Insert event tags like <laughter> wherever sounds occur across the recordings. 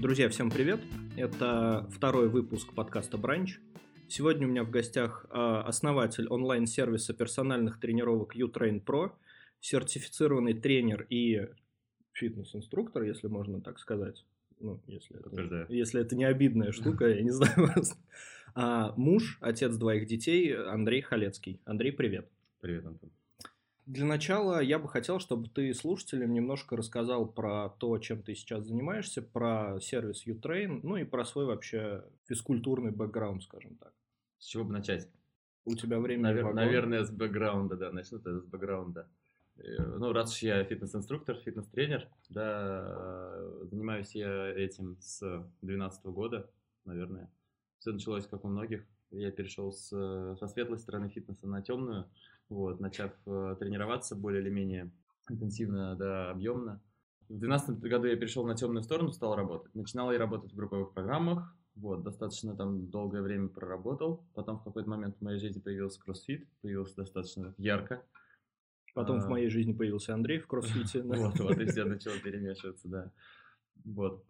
Друзья, всем привет! Это второй выпуск подкаста «Бранч». Сегодня у меня в гостях а, основатель онлайн-сервиса персональных тренировок U-Train Pro, сертифицированный тренер и фитнес-инструктор, если можно так сказать. Ну, если это, если это не обидная штука, я не знаю просто. А, муж, отец двоих детей, Андрей Халецкий. Андрей, привет. Привет, Антон. Для начала я бы хотел, чтобы ты слушателям немножко рассказал про то, чем ты сейчас занимаешься, про сервис Utrain, ну и про свой вообще физкультурный бэкграунд, скажем так. С чего бы начать? У тебя время Навер- Наверное, с бэкграунда, да, начну с бэкграунда. Э, ну, раз уж я фитнес-инструктор, фитнес-тренер, да, занимаюсь я этим с 2012 года, наверное. Все началось, как у многих. Я перешел с, со светлой стороны фитнеса на темную, вот, начав э, тренироваться более или менее интенсивно, да, объемно. В 2012 году я перешел на темную сторону, стал работать. Начинал я работать в групповых программах, вот, достаточно там долгое время проработал. Потом в какой-то момент в моей жизни появился кроссфит, появился достаточно ярко. Потом а... в моей жизни появился Андрей в кроссфите. <laughs> Вот, вот, и все <laughs> начало перемешиваться, да. Вот.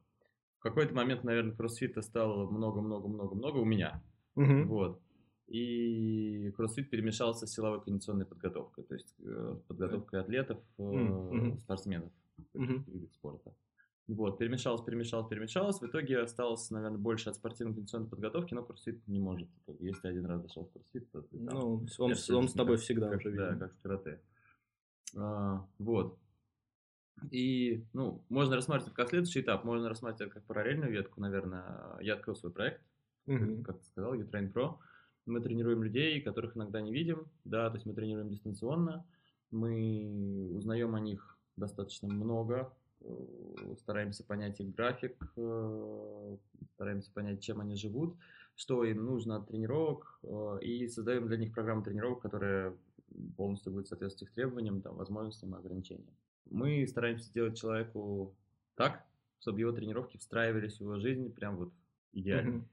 В какой-то момент, наверное, кроссфита стало много-много-много-много у меня. Вот и кроссфит перемешался с силовой кондиционной подготовкой, то есть э, подготовкой атлетов, mm-hmm. спортсменов mm-hmm. видов спорта. Вот, перемешалось, перемешалось, перемешалось. В итоге осталось, наверное, больше от спортивной кондиционной подготовки, но кроссфит не может. Если один раз зашел в кроссфит, то ты там, Ну, он, он с тобой как, всегда как, уже видно. Да, как с карате. А, вот. И, ну, можно рассматривать как следующий этап, можно рассматривать как параллельную ветку, наверное. Я открыл свой проект, mm-hmm. как ты сказал, U-Train Pro. Мы тренируем людей, которых иногда не видим, да, то есть мы тренируем дистанционно, мы узнаем о них достаточно много, э, стараемся понять их график, э, стараемся понять, чем они живут, что им нужно от тренировок, э, и создаем для них программу тренировок, которая полностью будет соответствовать их требованиям, там, возможностям и ограничениям. Мы стараемся сделать человеку так, чтобы его тренировки встраивались в его жизнь прям вот идеально,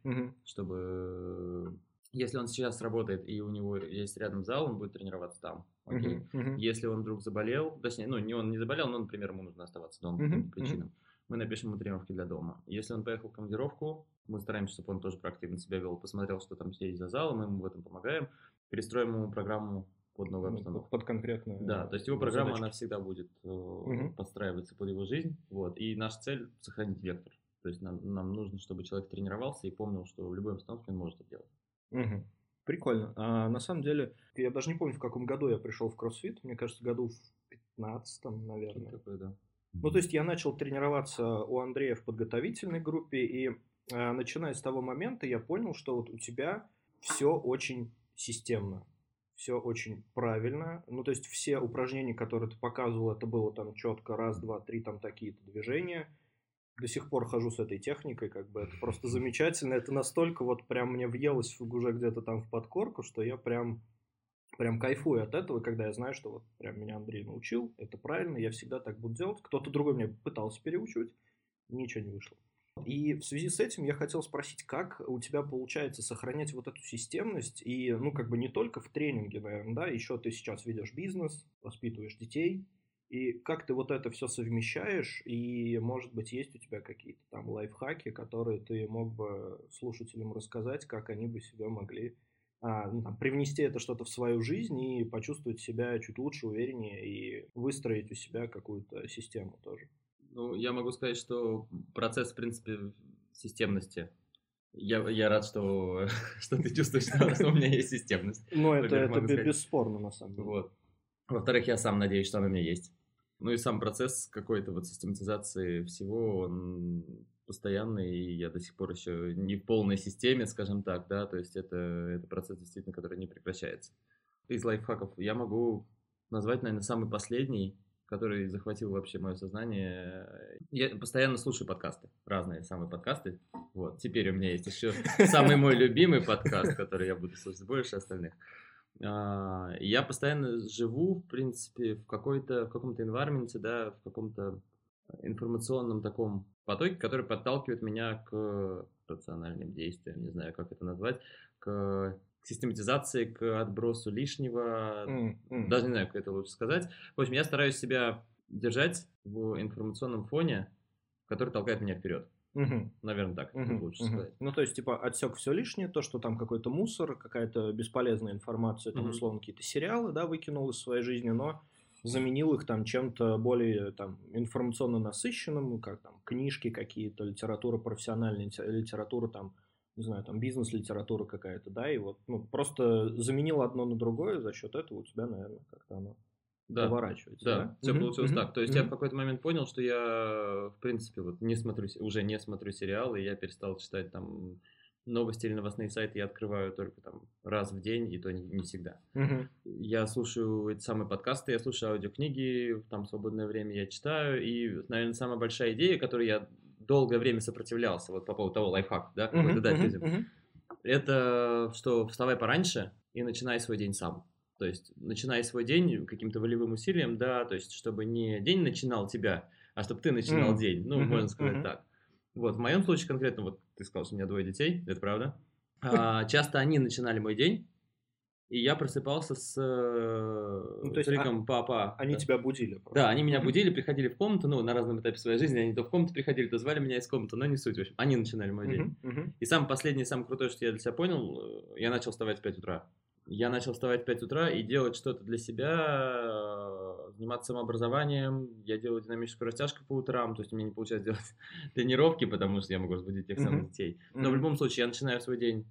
чтобы если он сейчас работает и у него есть рядом зал, он будет тренироваться там. Окей. Uh-huh, uh-huh. Если он вдруг заболел, точнее, ну, не он не заболел, но, например, ему нужно оставаться дома по uh-huh, причинам, uh-huh. мы напишем ему тренировки для дома. Если он поехал в командировку, мы стараемся, чтобы он тоже проактивно себя вел, посмотрел, что там есть за залом, мы ему в этом помогаем, перестроим ему программу под новую ну, обстановку. Под конкретную. Да, то есть его программа, задачки. она всегда будет uh-huh. подстраиваться под его жизнь. Вот. И наша цель сохранить вектор. То есть нам, нам нужно, чтобы человек тренировался и помнил, что в любой обстановке он может это делать. Угу. Прикольно. А, на самом деле, я даже не помню, в каком году я пришел в кроссфит. Мне кажется, году в 15 наверное. Такое, да. Ну, то есть я начал тренироваться у Андрея в подготовительной группе, и а, начиная с того момента я понял, что вот у тебя все очень системно, все очень правильно. Ну, то есть все упражнения, которые ты показывал, это было там четко раз, два, три, там такие-то движения – до сих пор хожу с этой техникой, как бы это просто замечательно. Это настолько вот прям мне въелось уже где-то там в подкорку, что я прям прям кайфую от этого, когда я знаю, что вот прям меня Андрей научил, это правильно, я всегда так буду делать. Кто-то другой мне пытался переучивать, ничего не вышло. И в связи с этим я хотел спросить, как у тебя получается сохранять вот эту системность и, ну, как бы не только в тренинге, наверное, да, еще ты сейчас ведешь бизнес, воспитываешь детей, и как ты вот это все совмещаешь, и, может быть, есть у тебя какие-то там лайфхаки, которые ты мог бы слушателям рассказать, как они бы себя могли а, ну, там, привнести это что-то в свою жизнь и почувствовать себя чуть лучше, увереннее и выстроить у себя какую-то систему тоже. Ну, я могу сказать, что процесс, в принципе, системности я, я рад, что, <laughs> что ты чувствуешь, <laughs> что у меня есть системность. Ну, это, это бесспорно, на самом деле. Вот. Во-вторых, я сам надеюсь, что она у меня есть. Ну и сам процесс какой-то вот систематизации всего, он постоянный, и я до сих пор еще не в полной системе, скажем так, да, то есть это, это процесс действительно, который не прекращается. Из лайфхаков я могу назвать, наверное, самый последний, который захватил вообще мое сознание. Я постоянно слушаю подкасты, разные самые подкасты. Вот, теперь у меня есть еще самый мой любимый подкаст, который я буду слушать больше остальных. А, я постоянно живу, в принципе, в какой-то, в каком-то environment, да, в каком-то информационном таком потоке, который подталкивает меня к рациональным действиям, не знаю, как это назвать, к систематизации, к отбросу лишнего, mm-hmm. даже не знаю, как это лучше сказать. В общем, я стараюсь себя держать в информационном фоне, который толкает меня вперед. Угу. Наверное, так угу. лучше угу. сказать. Ну, то есть, типа, отсек все лишнее, то, что там какой-то мусор, какая-то бесполезная информация, там, угу. условно, какие-то сериалы, да, выкинул из своей жизни, но заменил их там чем-то более там информационно насыщенным, как там книжки какие-то, литература профессиональная, литература там, не знаю, там бизнес-литература какая-то, да, и вот, ну, просто заменил одно на другое, за счет этого у тебя, наверное, как-то оно да. поворачивается. Да, да? все угу, получилось угу, так. То есть угу. я в какой-то момент понял, что я, в принципе, вот не смотрю, уже не смотрю сериалы, я перестал читать там новости или новостные сайты я открываю только там раз в день, и то не, не всегда. Угу. Я слушаю эти самые подкасты, я слушаю аудиокниги, там свободное время я читаю, и, наверное, самая большая идея, которой я долгое время сопротивлялся, вот по поводу того лайфхак, да, угу, дать людям, угу. это что вставай пораньше и начинай свой день сам. То есть начинай свой день каким-то волевым усилием, да, то есть чтобы не день начинал тебя, а чтобы ты начинал mm. день, ну, mm-hmm. можно сказать mm-hmm. так. Вот, в моем случае конкретно, вот ты сказал, что у меня двое детей, это правда. А, часто они начинали мой день, и я просыпался с э, ну, криком а, «папа». Они да. тебя будили? Просто. Да, они меня будили, приходили в комнату, ну, на разном этапе своей жизни, они то в комнату приходили, то звали меня из комнаты, но не суть, в общем, они начинали мой день. Uh-huh, uh-huh. И самое последнее, самое крутое, что я для себя понял, э, я начал вставать в 5 утра. Я начал вставать в 5 утра и делать что-то для себя, э, заниматься самообразованием. Я делаю динамическую растяжку по утрам, то есть у меня не получается делать <laughs> тренировки, потому что я могу разбудить тех самых детей. Но в любом случае я начинаю свой день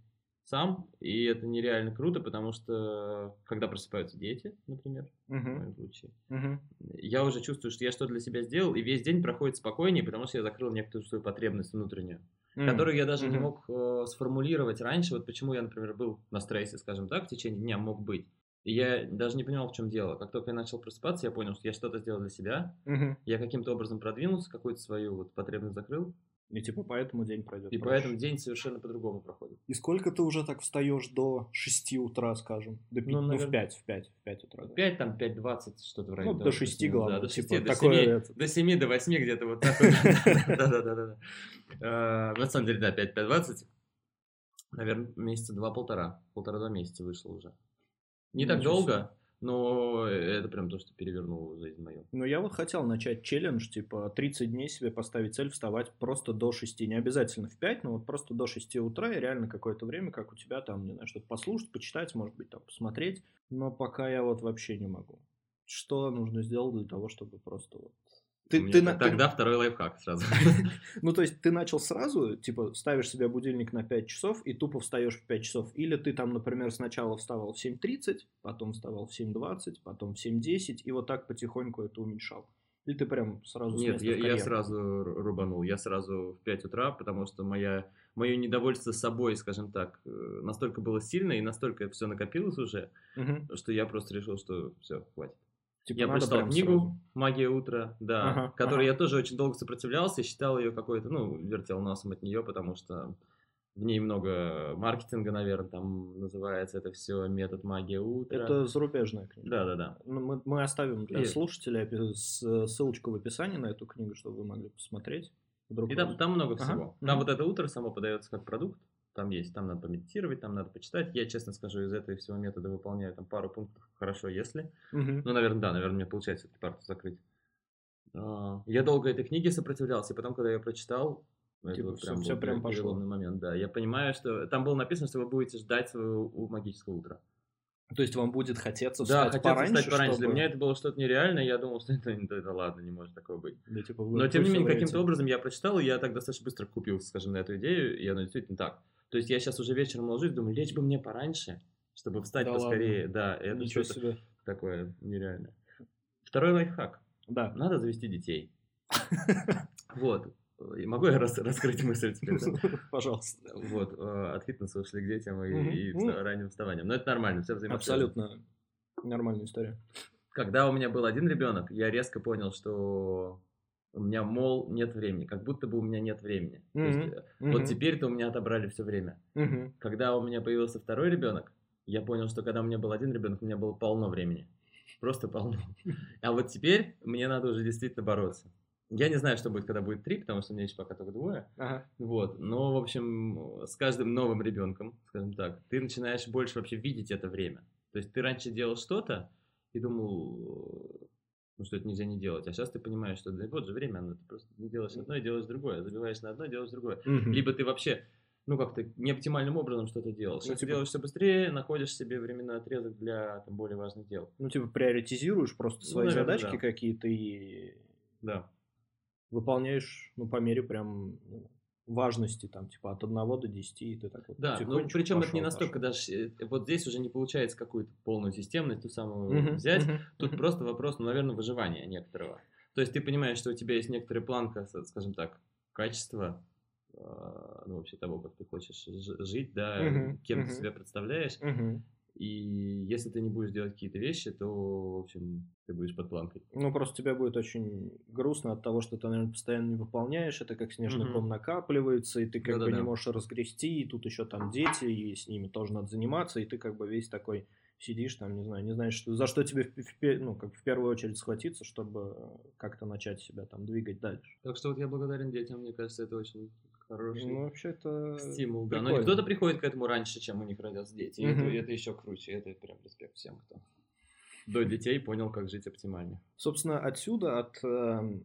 сам, и это нереально круто, потому что когда просыпаются дети, например, uh-huh. в моем случае, uh-huh. я уже чувствую, что я что-то для себя сделал, и весь день проходит спокойнее, потому что я закрыл некоторую свою потребность внутреннюю mm. которую я даже mm-hmm. не мог э, сформулировать раньше. Вот почему я, например, был на стрессе, скажем так, в течение дня мог быть. И я даже не понимал, в чем дело. Как только я начал просыпаться, я понял, что я что-то сделал для себя. Mm-hmm. Я каким-то образом продвинулся, какую-то свою вот потребность закрыл. И типа поэтому день пройдет. И проще. поэтому день совершенно по-другому проходит. И сколько ты уже так встаешь до 6 утра, скажем? До 5, ну, наверное, ну, в 5, в 5, в 5 утра. В 5, там 5-20, что-то в районе. Ну, до 6, главное. Да, до 6, типа, до, 7, до 7, до 8 где-то вот так. <laughs> Да-да-да. А, на самом деле, да, 5-5-20. Наверное, месяца два-полтора. Полтора-два месяца вышло уже. Не так долго, но это прям то, что перевернуло жизнь мою. Ну, я вот хотел начать челлендж, типа 30 дней себе поставить цель вставать просто до 6. Не обязательно в 5, но вот просто до 6 утра и реально какое-то время, как у тебя там, не знаю, что-то послушать, почитать, может быть, там посмотреть. Но пока я вот вообще не могу. Что нужно сделать для того, чтобы просто вот ты, ты, тогда ты... второй лайфхак сразу. <laughs> ну, то есть, ты начал сразу, типа, ставишь себе будильник на 5 часов и тупо встаешь в 5 часов. Или ты там, например, сначала вставал в 7.30, потом вставал в 7.20, потом в 7.10, и вот так потихоньку это уменьшал. Или ты прям сразу Нет, я, я сразу рубанул. Я сразу в 5 утра, потому что моя, мое недовольство собой, скажем так, э, настолько было сильно и настолько все накопилось уже, угу. что я просто решил, что все, хватит. Типа, я прочитал книгу сразу. «Магия утра», да, ага, которой ага. я тоже очень долго сопротивлялся и считал ее какой-то, ну, вертел носом от нее, потому что в ней много маркетинга, наверное, там называется это все метод магия утра. Это зарубежная книга. Да, да, да. Мы, мы оставим для и... слушателей ссылочку в описании на эту книгу, чтобы вы могли посмотреть. И там, там много всего. Ага. Там вот это утро само подается как продукт, там есть, там надо помедитировать, там надо почитать. Я, честно скажу, из этого всего метода выполняю там пару пунктов хорошо, если. Угу. Ну, наверное, да, наверное, мне получается эту парту закрыть. А, я долго этой книге сопротивлялся, и потом, когда я прочитал, типа, это прям, все, прям пошло. момент, да. Я понимаю, что там было написано, что вы будете ждать своего магического утра. То есть вам будет хотеться встать да, пораньше? Да, встать пораньше. Чтобы... Для меня это было что-то нереальное, я думал, что это, это, это ладно, не может такого быть. Да, типа, Но тем не менее, каким-то образом я прочитал, и я так достаточно быстро купил, скажем, на эту идею, и оно действительно так. То есть я сейчас уже вечером ложусь, думаю, лечь бы мне пораньше, чтобы встать да поскорее. Ладно. Да, это Ничего что-то себе. такое нереальное. Второй лайфхак. Да. Надо завести детей. <laughs> Вот. Могу я рас, раскрыть мысль теперь? Да? <laughs> Пожалуйста. Вот, э, от фитнеса ушли к детям и, угу. и ну, ранним вставанием. Но это нормально, все взаимосвязано. Абсолютно нормальная история. Когда у меня был один ребенок, я резко понял, что у меня, мол, нет времени, как будто бы у меня нет времени. Mm-hmm. То есть, mm-hmm. Вот теперь-то у меня отобрали все время. Mm-hmm. Когда у меня появился второй ребенок, я понял, что когда у меня был один ребенок, у меня было полно времени. Просто полно. <laughs> А вот теперь мне надо уже действительно бороться. Я не знаю, что будет, когда будет три, потому что у меня еще пока только двое. Ага. Вот. Но, в общем, с каждым новым ребенком, скажем так, ты начинаешь больше вообще видеть это время. То есть ты раньше делал что-то и думал, ну, что это нельзя не делать. А сейчас ты понимаешь, что да, вот же время, ты просто не делаешь одно и делаешь другое, забиваешь на одно и делаешь другое. Mm-hmm. Либо ты вообще, ну, как-то неоптимальным образом что-то делаешь. Ну, типа... делаешь все быстрее, находишь себе временной отрезок для там, более важных дел. Ну, типа, приоритизируешь просто ну, свои ну, наверное, задачки да. какие-то и... Да. Выполняешь, ну, по мере прям ну, важности, там, типа, от 1 до 10, и ты так вот Да, ну, причем пошел, это не настолько пошел. даже, э, вот здесь уже не получается какую-то полную системность, ту самую uh-huh, взять, uh-huh, тут uh-huh. просто вопрос, ну, наверное, выживания некоторого. То есть ты понимаешь, что у тебя есть некоторая планка, скажем так, качества, а, ну, вообще того, как ты хочешь жить, да, uh-huh, кем uh-huh. ты себя представляешь, uh-huh. И если ты не будешь делать какие-то вещи, то, в общем, ты будешь под планкой. Ну, просто тебе будет очень грустно от того, что ты, наверное, постоянно не выполняешь. Это как снежный mm-hmm. ком накапливается, и ты как Да-да-да. бы не можешь разгрести, и тут еще там дети, и с ними тоже надо заниматься, и ты как бы весь такой сидишь там, не знаю, не знаешь, что, за что тебе в, в, ну, как в первую очередь схватиться, чтобы как-то начать себя там двигать дальше. Так что вот я благодарен детям, мне кажется, это очень хороший ну, вообще это стимул. Да. Но кто-то приходит к этому раньше, чем у них родятся дети. И это, это еще круче. Это прям респект всем, кто до детей понял, как жить оптимально. Собственно, отсюда, от э,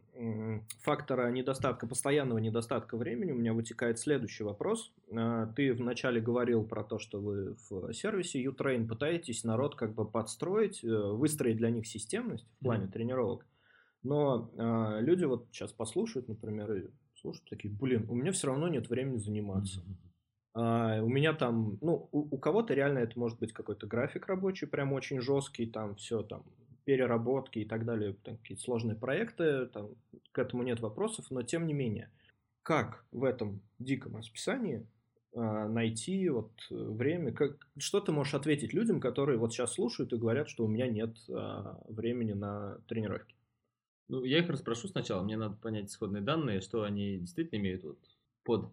фактора недостатка, постоянного недостатка времени, у меня вытекает следующий вопрос. Э, ты вначале говорил про то, что вы в сервисе Utrain пытаетесь народ как бы подстроить, э, выстроить для них системность в плане mm-hmm. тренировок. Но э, люди вот сейчас послушают, например, и слушают такие, блин, у меня все равно нет времени заниматься. Mm-hmm. У меня там, ну, у, у кого-то реально это может быть какой-то график рабочий, прям очень жесткий, там все там переработки и так далее, там, какие-то сложные проекты, там, к этому нет вопросов, но тем не менее, как в этом диком расписании а, найти вот время, как, что ты можешь ответить людям, которые вот сейчас слушают и говорят, что у меня нет а, времени на тренировки? Ну, я их расспрошу сначала, мне надо понять исходные данные, что они действительно имеют вот под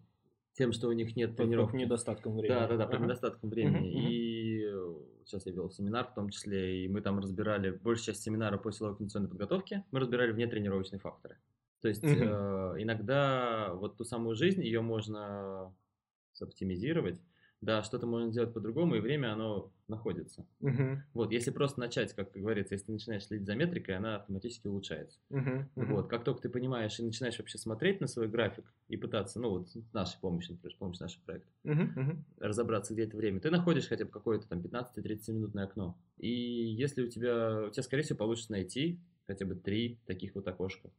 тем, что у них нет тренировки. По недостатком времени. Да, да, да, по ага. недостатком времени. Угу, и угу. сейчас я вел семинар в том числе, и мы там разбирали, большая часть семинара по силовой кондиционной подготовке, мы разбирали внетренировочные факторы. То есть угу. э, иногда вот ту самую жизнь, ее можно оптимизировать, да, что-то можно сделать по-другому, и время оно находится. Uh-huh. Вот, если просто начать, как говорится, если ты начинаешь следить за метрикой, она автоматически улучшается. Uh-huh. Uh-huh. Вот, как только ты понимаешь и начинаешь вообще смотреть на свой график и пытаться, ну вот, с нашей помощью, например, с помощью нашего проекта, uh-huh. Uh-huh. разобраться, где это время, ты находишь хотя бы какое-то там 15-30 минутное окно. И если у тебя, у тебя, скорее всего, получится найти хотя бы три таких вот окошка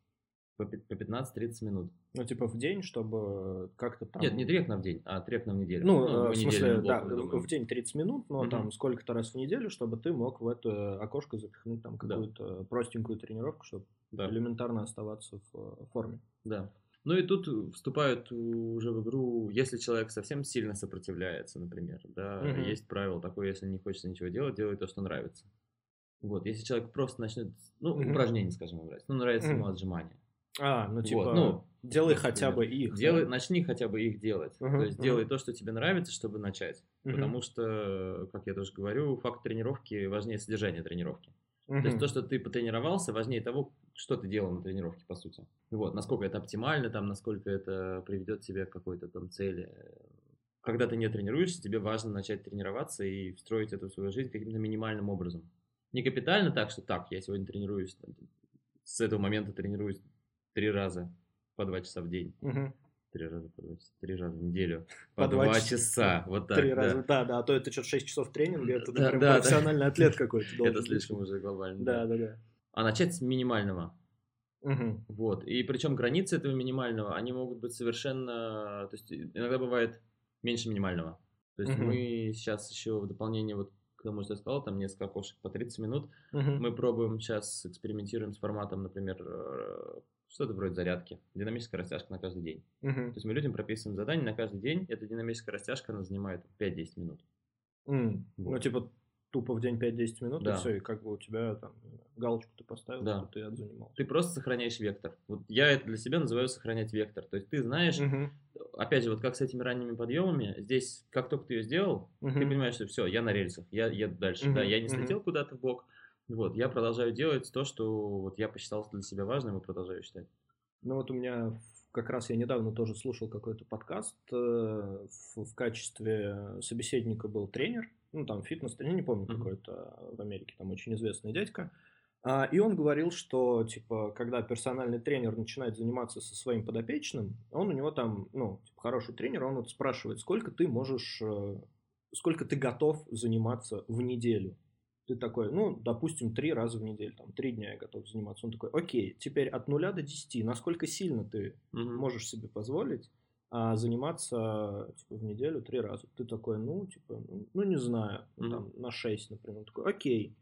по 15-30 минут. Ну, типа в день, чтобы как-то там... Нет, не трекна в день, а трекна в неделю. Ну, ну в смысле, да, в день 30 минут, но угу. там сколько-то раз в неделю, чтобы ты мог в это окошко запихнуть там какую-то да. простенькую тренировку, чтобы да. элементарно оставаться в форме. Да. Ну и тут вступают уже в игру, если человек совсем сильно сопротивляется, например, да, угу. есть правило такое, если не хочется ничего делать, делай то, что нравится. Вот, если человек просто начнет, ну, угу. упражнение, скажем, нравится, ну, нравится угу. ему отжимание, а, ну типа, вот, ну, делай хотя бы их. Делай, да? Начни хотя бы их делать. Uh-huh, то есть uh-huh. делай то, что тебе нравится, чтобы начать. Uh-huh. Потому что, как я тоже говорю, факт тренировки важнее содержания тренировки. Uh-huh. То есть то, что ты потренировался, важнее того, что ты делал на тренировке, по сути. Вот, насколько это оптимально, там, насколько это приведет тебя к какой-то там цели. Когда ты не тренируешься, тебе важно начать тренироваться и встроить эту в свою жизнь каким-то минимальным образом. Не капитально так, что так, я сегодня тренируюсь, там, с этого момента тренируюсь три раза по два часа в день. Угу. Три раза по два часа, три раза в неделю. По, по два, два часа. Вот так. Три да. раза, да, да. А то это что-то 6 часов тренинга, это да, прям да, профессиональный да. атлет какой-то. <laughs> Это слишком уже глобально. Да, да, да. А начать с минимального. Угу. Вот. И причем границы этого минимального, они могут быть совершенно... То есть иногда бывает меньше минимального. То есть угу. мы сейчас еще в дополнение вот к тому, что я сказал, там несколько окошек по 30 минут. Угу. Мы пробуем сейчас, экспериментируем с форматом, например, э, что-то вроде зарядки, динамическая растяжка на каждый день. Угу. То есть мы людям прописываем задание на каждый день, эта динамическая растяжка, она занимает 5-10 минут. Mm. Вот. Ну, типа, тупо в день 5-10 минут, да. и все, и как бы у тебя там галочку ты поставил, да. что ты отзанимался. Ты просто сохраняешь вектор. Вот я это для себя называю сохранять вектор. То есть ты знаешь, угу. опять же, вот как с этими ранними подъемами, здесь, как только ты ее сделал, угу. ты понимаешь, что все, я на рельсах, я еду дальше. Угу. Да, я не слетел угу. куда-то в бок, вот, я продолжаю делать то, что вот я посчитал для себя важным и продолжаю считать. Ну вот у меня как раз я недавно тоже слушал какой-то подкаст, э, в, в качестве собеседника был тренер, ну там фитнес-тренер, не помню, mm-hmm. какой-то в Америке там очень известный дядька, А, и он говорил, что, типа, когда персональный тренер начинает заниматься со своим подопечным, он у него там, ну, типа, хороший тренер, он вот спрашивает, сколько ты можешь, э, сколько ты готов заниматься в неделю. Ты такой, ну, допустим, три раза в неделю, там, три дня я готов заниматься. Он такой, окей, теперь от нуля до десяти, насколько сильно ты угу. можешь себе позволить а, заниматься, типа, в неделю три раза? Ты такой, ну, типа, ну, ну не знаю, угу. там, на шесть, например. Он такой, окей,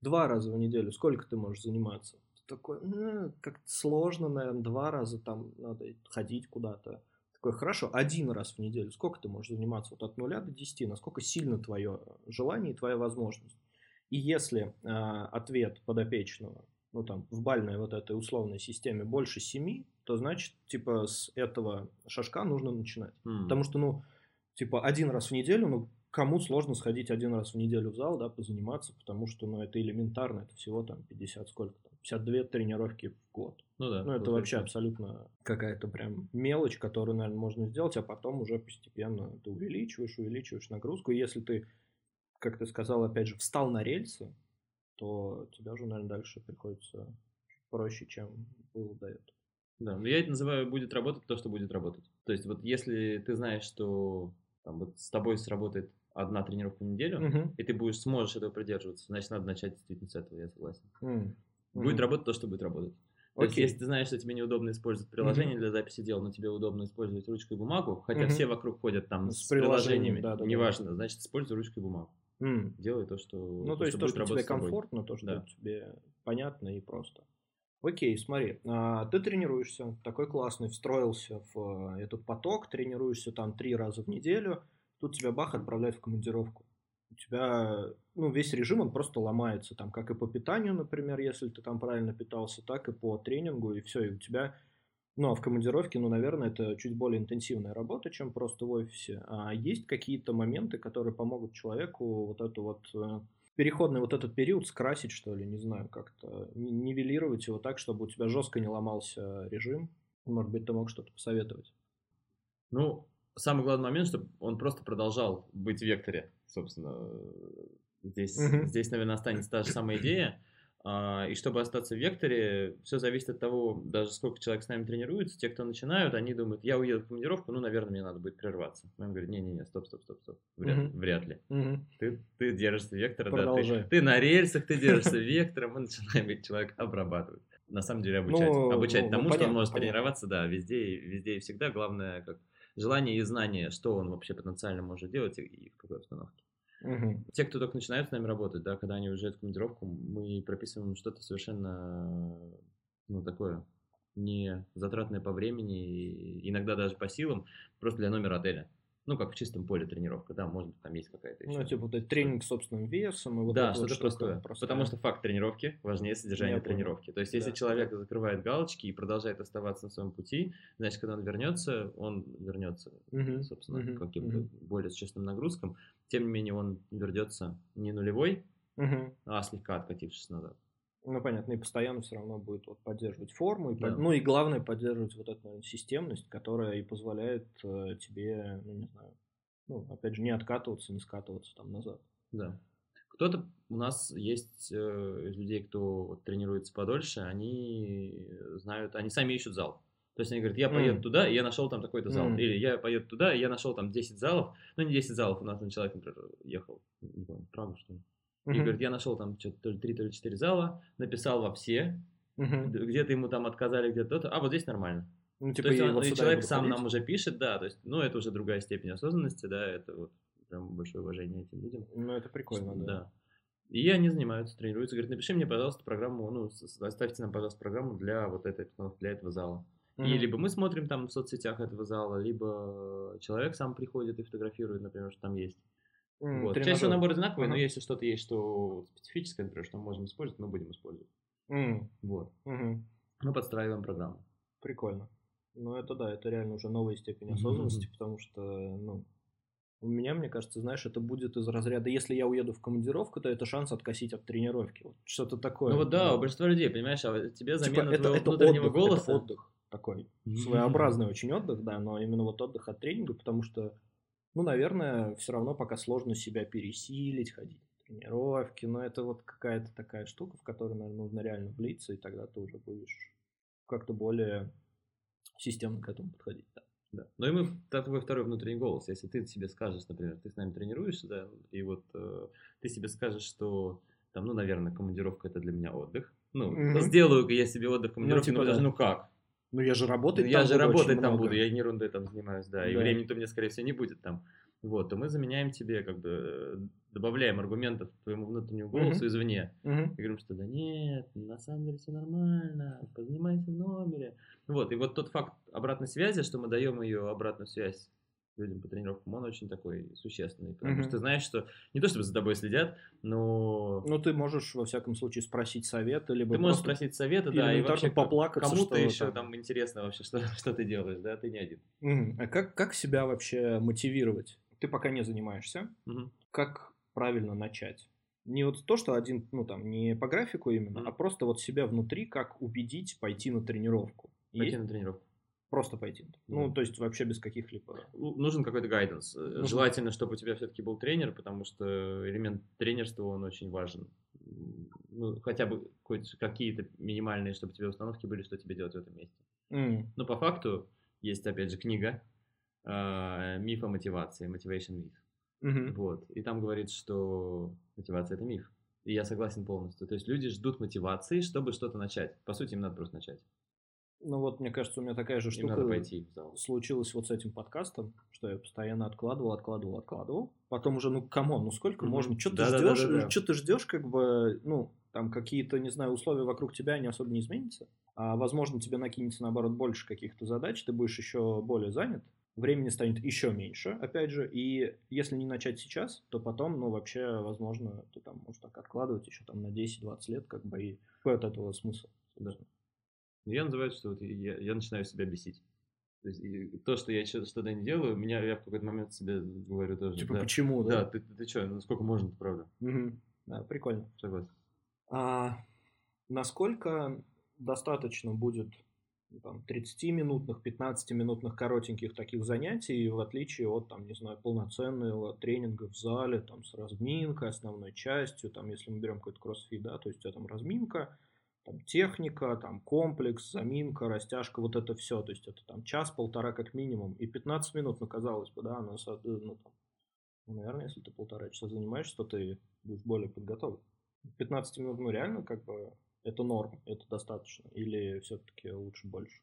два раза в неделю, сколько ты можешь заниматься? Ты такой, ну, как-то сложно, наверное, два раза там надо ходить куда-то. Такой, хорошо, один раз в неделю, сколько ты можешь заниматься? Вот от нуля до десяти, насколько сильно твое желание и твоя возможность? И если э, ответ подопечного, ну там, в бальной вот этой условной системе больше семи, то значит, типа, с этого шажка нужно начинать. Mm. Потому что, ну, типа, один раз в неделю, ну, кому сложно сходить один раз в неделю в зал, да, позаниматься, потому что, ну, это элементарно, это всего там 50 сколько там, 52 тренировки в год. Ну да. Ну, это вообще абсолютно какая-то прям мелочь, которую, наверное, можно сделать, а потом уже постепенно ты увеличиваешь, увеличиваешь нагрузку. И если ты, как ты сказал, опять же, встал на рельсы, то тебя уже, наверное, дальше приходится проще, чем было до этого. Да, но я это называю будет работать то, что будет работать. То есть вот если ты знаешь, что там, вот с тобой сработает одна тренировка в неделю, uh-huh. и ты будешь сможешь этого придерживаться, значит, надо начать действительно с этого, я согласен. Uh-huh. Будет работать то, что будет работать. То есть, если ты знаешь, что тебе неудобно использовать приложение uh-huh. для записи дел, но тебе удобно использовать ручку и бумагу, хотя uh-huh. все вокруг ходят там с, с приложениями, да, да, неважно, да. значит, используй ручку и бумагу. Mm. Делай то, что Ну, то, то есть то, что тебе комфортно, то, что да. тебе понятно и просто. Окей, смотри, а, ты тренируешься, такой классный, встроился в э, этот поток, тренируешься там три раза в неделю, Тут тебя бах отправляют в командировку. У тебя, ну, весь режим, он просто ломается, там, как и по питанию, например, если ты там правильно питался, так и по тренингу, и все, и у тебя, ну, а в командировке, ну, наверное, это чуть более интенсивная работа, чем просто в офисе. А есть какие-то моменты, которые помогут человеку вот эту вот э, переходный вот этот период скрасить, что ли, не знаю, как-то нивелировать его так, чтобы у тебя жестко не ломался режим. Может быть, ты мог что-то посоветовать? Ну, самый главный момент, чтобы он просто продолжал быть в векторе, собственно. Здесь, здесь наверное, останется та же самая идея. А, и чтобы остаться в векторе, все зависит от того, даже сколько человек с нами тренируется. Те, кто начинают, они думают, я уеду в командировку, ну, наверное, мне надо будет прерваться. Он говорит, не-не-не, стоп, стоп, стоп, стоп. Вряд, mm-hmm. вряд ли. Mm-hmm. Ты, ты держишься вектора, да, ты, ты на рельсах, ты держишься вектора, мы начинаем ведь человек обрабатывать. На самом деле обучать. Ну, обучать ну, тому, ну, понятно, что он может понятно. тренироваться, да, везде, везде и всегда. Главное, как желание и знание, что он вообще потенциально может делать и в какой обстановке. Угу. Те, кто только начинают с нами работать, да, когда они уезжают в командировку, мы прописываем что-то совершенно, ну, такое, не затратное по времени, иногда даже по силам, просто для номера отеля. Ну, как в чистом поле тренировка, да, может быть, там есть какая-то еще. Ну, типа, вот тренинг собственным весом. И вот да, что-то вот простое. простое. Потому что факт тренировки важнее содержания тренировки. То есть, если да, человек да. закрывает галочки и продолжает оставаться на своем пути, значит, когда он вернется, он вернется, угу, собственно, угу, каким-то угу. более существенным нагрузкам. Тем не менее, он вернется не нулевой, угу. а слегка откатившись назад. Ну, понятно, и постоянно все равно будет вот поддерживать форму, и да. под... ну и главное поддерживать вот эту наверное, системность, которая и позволяет э, тебе, ну не знаю, ну опять же не откатываться, не скатываться там назад. Да. Кто-то у нас есть э, людей, кто вот, тренируется подольше, они знают, они сами ищут зал. То есть они говорят, я поеду mm. туда, и я нашел там такой-то зал. Mm. Или я поеду туда, и я нашел там 10 залов. Ну, не 10 залов, у нас там человек, например, ехал, не помню, правда, что ли? И говорит, я нашел там что-то то ли 3, то ли 4 зала, написал во все, где-то ему там отказали, где-то то, а вот здесь нормально. Ну, типа, то есть он, и человек сам ходить? нам уже пишет, да, то есть, ну, это уже другая степень осознанности, да, это вот прям большое уважение этим людям. Ну, это прикольно, да. да. И они занимаются, тренируются, говорят, напиши мне, пожалуйста, программу, ну, оставьте нам, пожалуйста, программу для вот этой для этого зала. Mm-hmm. И либо мы смотрим там в соцсетях этого зала, либо человек сам приходит и фотографирует, например, что там есть. Mm, вот. Чаще всего набор одинаковый, uh-huh. но если что-то есть, что специфическое, например, что мы можем использовать, мы будем использовать. Mm. Вот. Uh-huh. Мы подстраиваем программу. Прикольно. Ну, это да, это реально уже новая степень осознанности, mm-hmm. потому что, ну, у меня, мне кажется, знаешь, это будет из разряда, если я уеду в командировку, то это шанс откосить от тренировки. Вот что-то такое. Ну вот да, ну, у большинства людей, понимаешь, а тебе типа, замена типа, твоего это, внутреннего отдых, голоса. Это отдых такой. Mm-hmm. Своеобразный очень отдых, да, но именно вот отдых от тренинга, потому что ну, наверное, все равно пока сложно себя пересилить, ходить на Тренировки, но это вот какая-то такая штука, в которую, наверное, нужно реально влиться, и тогда ты уже будешь как-то более системно к этому подходить. Да. Да. Ну и мы, твой второй внутренний голос. Если ты себе скажешь, например, ты с нами тренируешься, да, и вот э, ты себе скажешь, что там, ну, наверное, командировка это для меня отдых. Ну, mm-hmm. сделаю я себе отдых в командировке, ну, типа, даже, да. ну как? Ну я же работать ну, Я же работать там много. буду, я ерундой там занимаюсь, да, да. и времени-то мне, скорее всего, не будет там. Вот, то мы заменяем тебе, как бы, добавляем аргументов твоему внутреннему голосу uh-huh. извне. Uh-huh. И говорим, что да нет, на самом деле все нормально, позанимайся в номере. Вот, и вот тот факт обратной связи, что мы даем ее обратную связь людям по тренировкам, он очень такой существенный. Потому uh-huh. что ты знаешь, что не то чтобы за тобой следят, но... Ну, ты можешь, во всяком случае, спросить совета, либо Ты можешь спросить совета, да, и вообще поплакаться, кому-то еще там... там интересно вообще, что, что ты делаешь, да, ты не один. Uh-huh. А как, как себя вообще мотивировать? ты пока не занимаешься, угу. как правильно начать? Не вот то, что один, ну там, не по графику именно, mm. а просто вот себя внутри, как убедить пойти на тренировку. Пойти Есть? на тренировку. Просто пойти. Ну, то есть вообще без каких-либо... Нужен какой-то гайденс. Э, Нужен. Желательно, чтобы у тебя все-таки был тренер, потому что элемент тренерства, он очень важен. Ну, хотя бы какие-то минимальные, чтобы тебе установки были, что тебе делать в этом месте. Mm. Но по факту есть, опять же, книга э, миф о мотивации, motivation myth. Uh-huh. Вот. И там говорится, что мотивация это миф. И я согласен полностью. То есть люди ждут мотивации, чтобы что-то начать. По сути, им надо просто начать. Ну вот, мне кажется, у меня такая же штука надо пойти в зал. случилась вот с этим подкастом, что я постоянно откладывал, откладывал, откладывал. Потом уже, ну, come on, ну сколько mm-hmm. можно? Что ты ждешь? Да, да, да, что ты ждешь, как бы, ну, там какие-то, не знаю, условия вокруг тебя, они особо не изменятся. А, возможно, тебе накинется, наоборот, больше каких-то задач, ты будешь еще более занят времени станет еще меньше, опять же, и если не начать сейчас, то потом, ну, вообще, возможно, ты там можешь так откладывать еще там на 10-20 лет, как бы, и какой от этого смысл? Да. Я называю, что вот я, я начинаю себя бесить. То, есть, то, что я что-то не делаю, меня я в какой-то момент себе говорю тоже. Типа, да, почему, да? Да, ты, ты, ты что, ну сколько можно, правда? Угу. Да, прикольно. Согласен. А насколько достаточно будет там, 30-минутных, 15-минутных коротеньких таких занятий, в отличие от, там, не знаю, полноценного тренинга в зале, там, с разминкой, основной частью, там, если мы берем какой-то кроссфит, да, то есть у тебя там разминка, там, техника, там, комплекс, заминка, растяжка, вот это все, то есть это там час-полтора как минимум, и 15 минут, ну, казалось бы, да, ну, ну, там, ну, наверное, если ты полтора часа занимаешься, то ты будешь более подготовлен. 15 минут, ну, реально, как бы, это норм, это достаточно? Или все-таки лучше больше?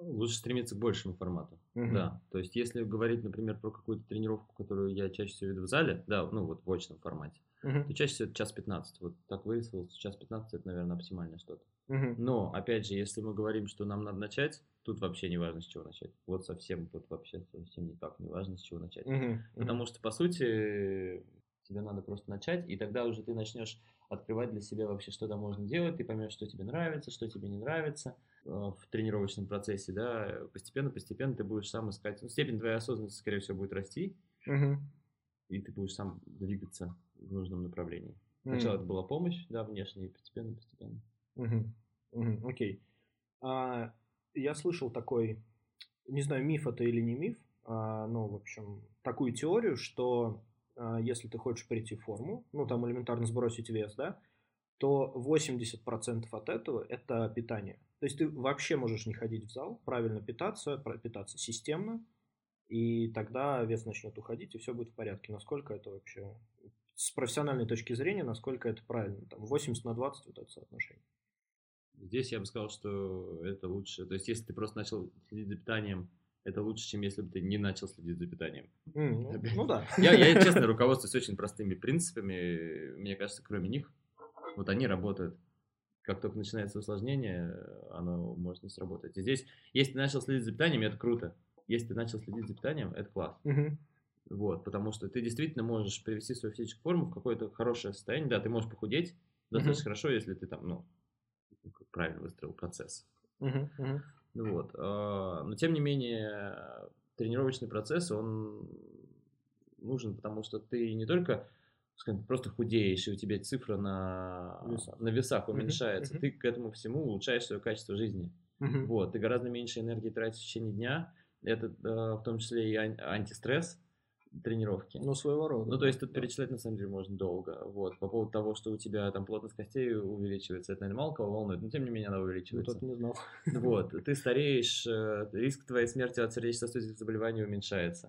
Лучше стремиться к большему формату. Угу. Да. То есть, если говорить, например, про какую-то тренировку, которую я чаще всего веду в зале, да, ну вот в очном формате, угу. то чаще всего это час 15. Вот так выяснилось, час 15 это, наверное, оптимальное что-то. Угу. Но, опять же, если мы говорим, что нам надо начать, тут вообще не важно, с чего начать. Вот совсем, тут вообще совсем никак не важно, с чего начать. Угу. Потому что, по сути, тебе надо просто начать, и тогда уже ты начнешь открывать для себя вообще, что там можно делать, ты поймешь, что тебе нравится, что тебе не нравится э, в тренировочном процессе, да, постепенно-постепенно ты будешь сам искать, ну, степень твоей осознанности, скорее всего, будет расти, угу. и ты будешь сам двигаться в нужном направлении. Сначала это была помощь, да, внешняя, и постепенно-постепенно. Угу. Угу. Окей. А, я слышал такой, не знаю, миф это или не миф, а, ну, в общем, такую теорию, что а, если ты хочешь прийти в форму, ну там элементарно сбросить вес, да, то 80% от этого это питание. То есть ты вообще можешь не ходить в зал, правильно питаться, питаться системно, и тогда вес начнет уходить, и все будет в порядке. Насколько это вообще с профессиональной точки зрения, насколько это правильно? Там 80 на 20 вот это соотношение. Здесь я бы сказал, что это лучше. То есть, если ты просто начал следить за питанием это лучше, чем если бы ты не начал следить за питанием. Mm, ну да. Я, я, <laughs> честно, руководствуюсь очень простыми принципами. Мне кажется, кроме них, вот они работают. Как только начинается усложнение, оно может не сработать. И здесь, если ты начал следить за питанием, это круто. Если ты начал следить за питанием, это класс. Mm-hmm. Вот, потому что ты действительно можешь привести свою физическую форму в какое-то хорошее состояние. Да, ты можешь похудеть достаточно mm-hmm. хорошо, если ты там, ну, правильно выстроил процесс. Mm-hmm. Mm-hmm. Вот. А, но тем не менее, тренировочный процесс, он нужен, потому что ты не только скажем, просто худеешь, и у тебя цифра на весах, на весах уменьшается, uh-huh. ты к этому всему улучшаешь свое качество жизни. Uh-huh. Вот, ты гораздо меньше энергии тратишь в течение дня. Это э, в том числе и ан- антистресс. Тренировки. Ну, своего рода. Ну, то есть тут перечислять на самом деле можно долго. Вот. По поводу того, что у тебя там плотность костей увеличивается, это, наверное, мало кого волнует, но тем не менее она увеличивается. Вот это не знал. Вот. <laughs> Ты стареешь, э, риск твоей смерти от сердечно-сосудистых заболеваний уменьшается.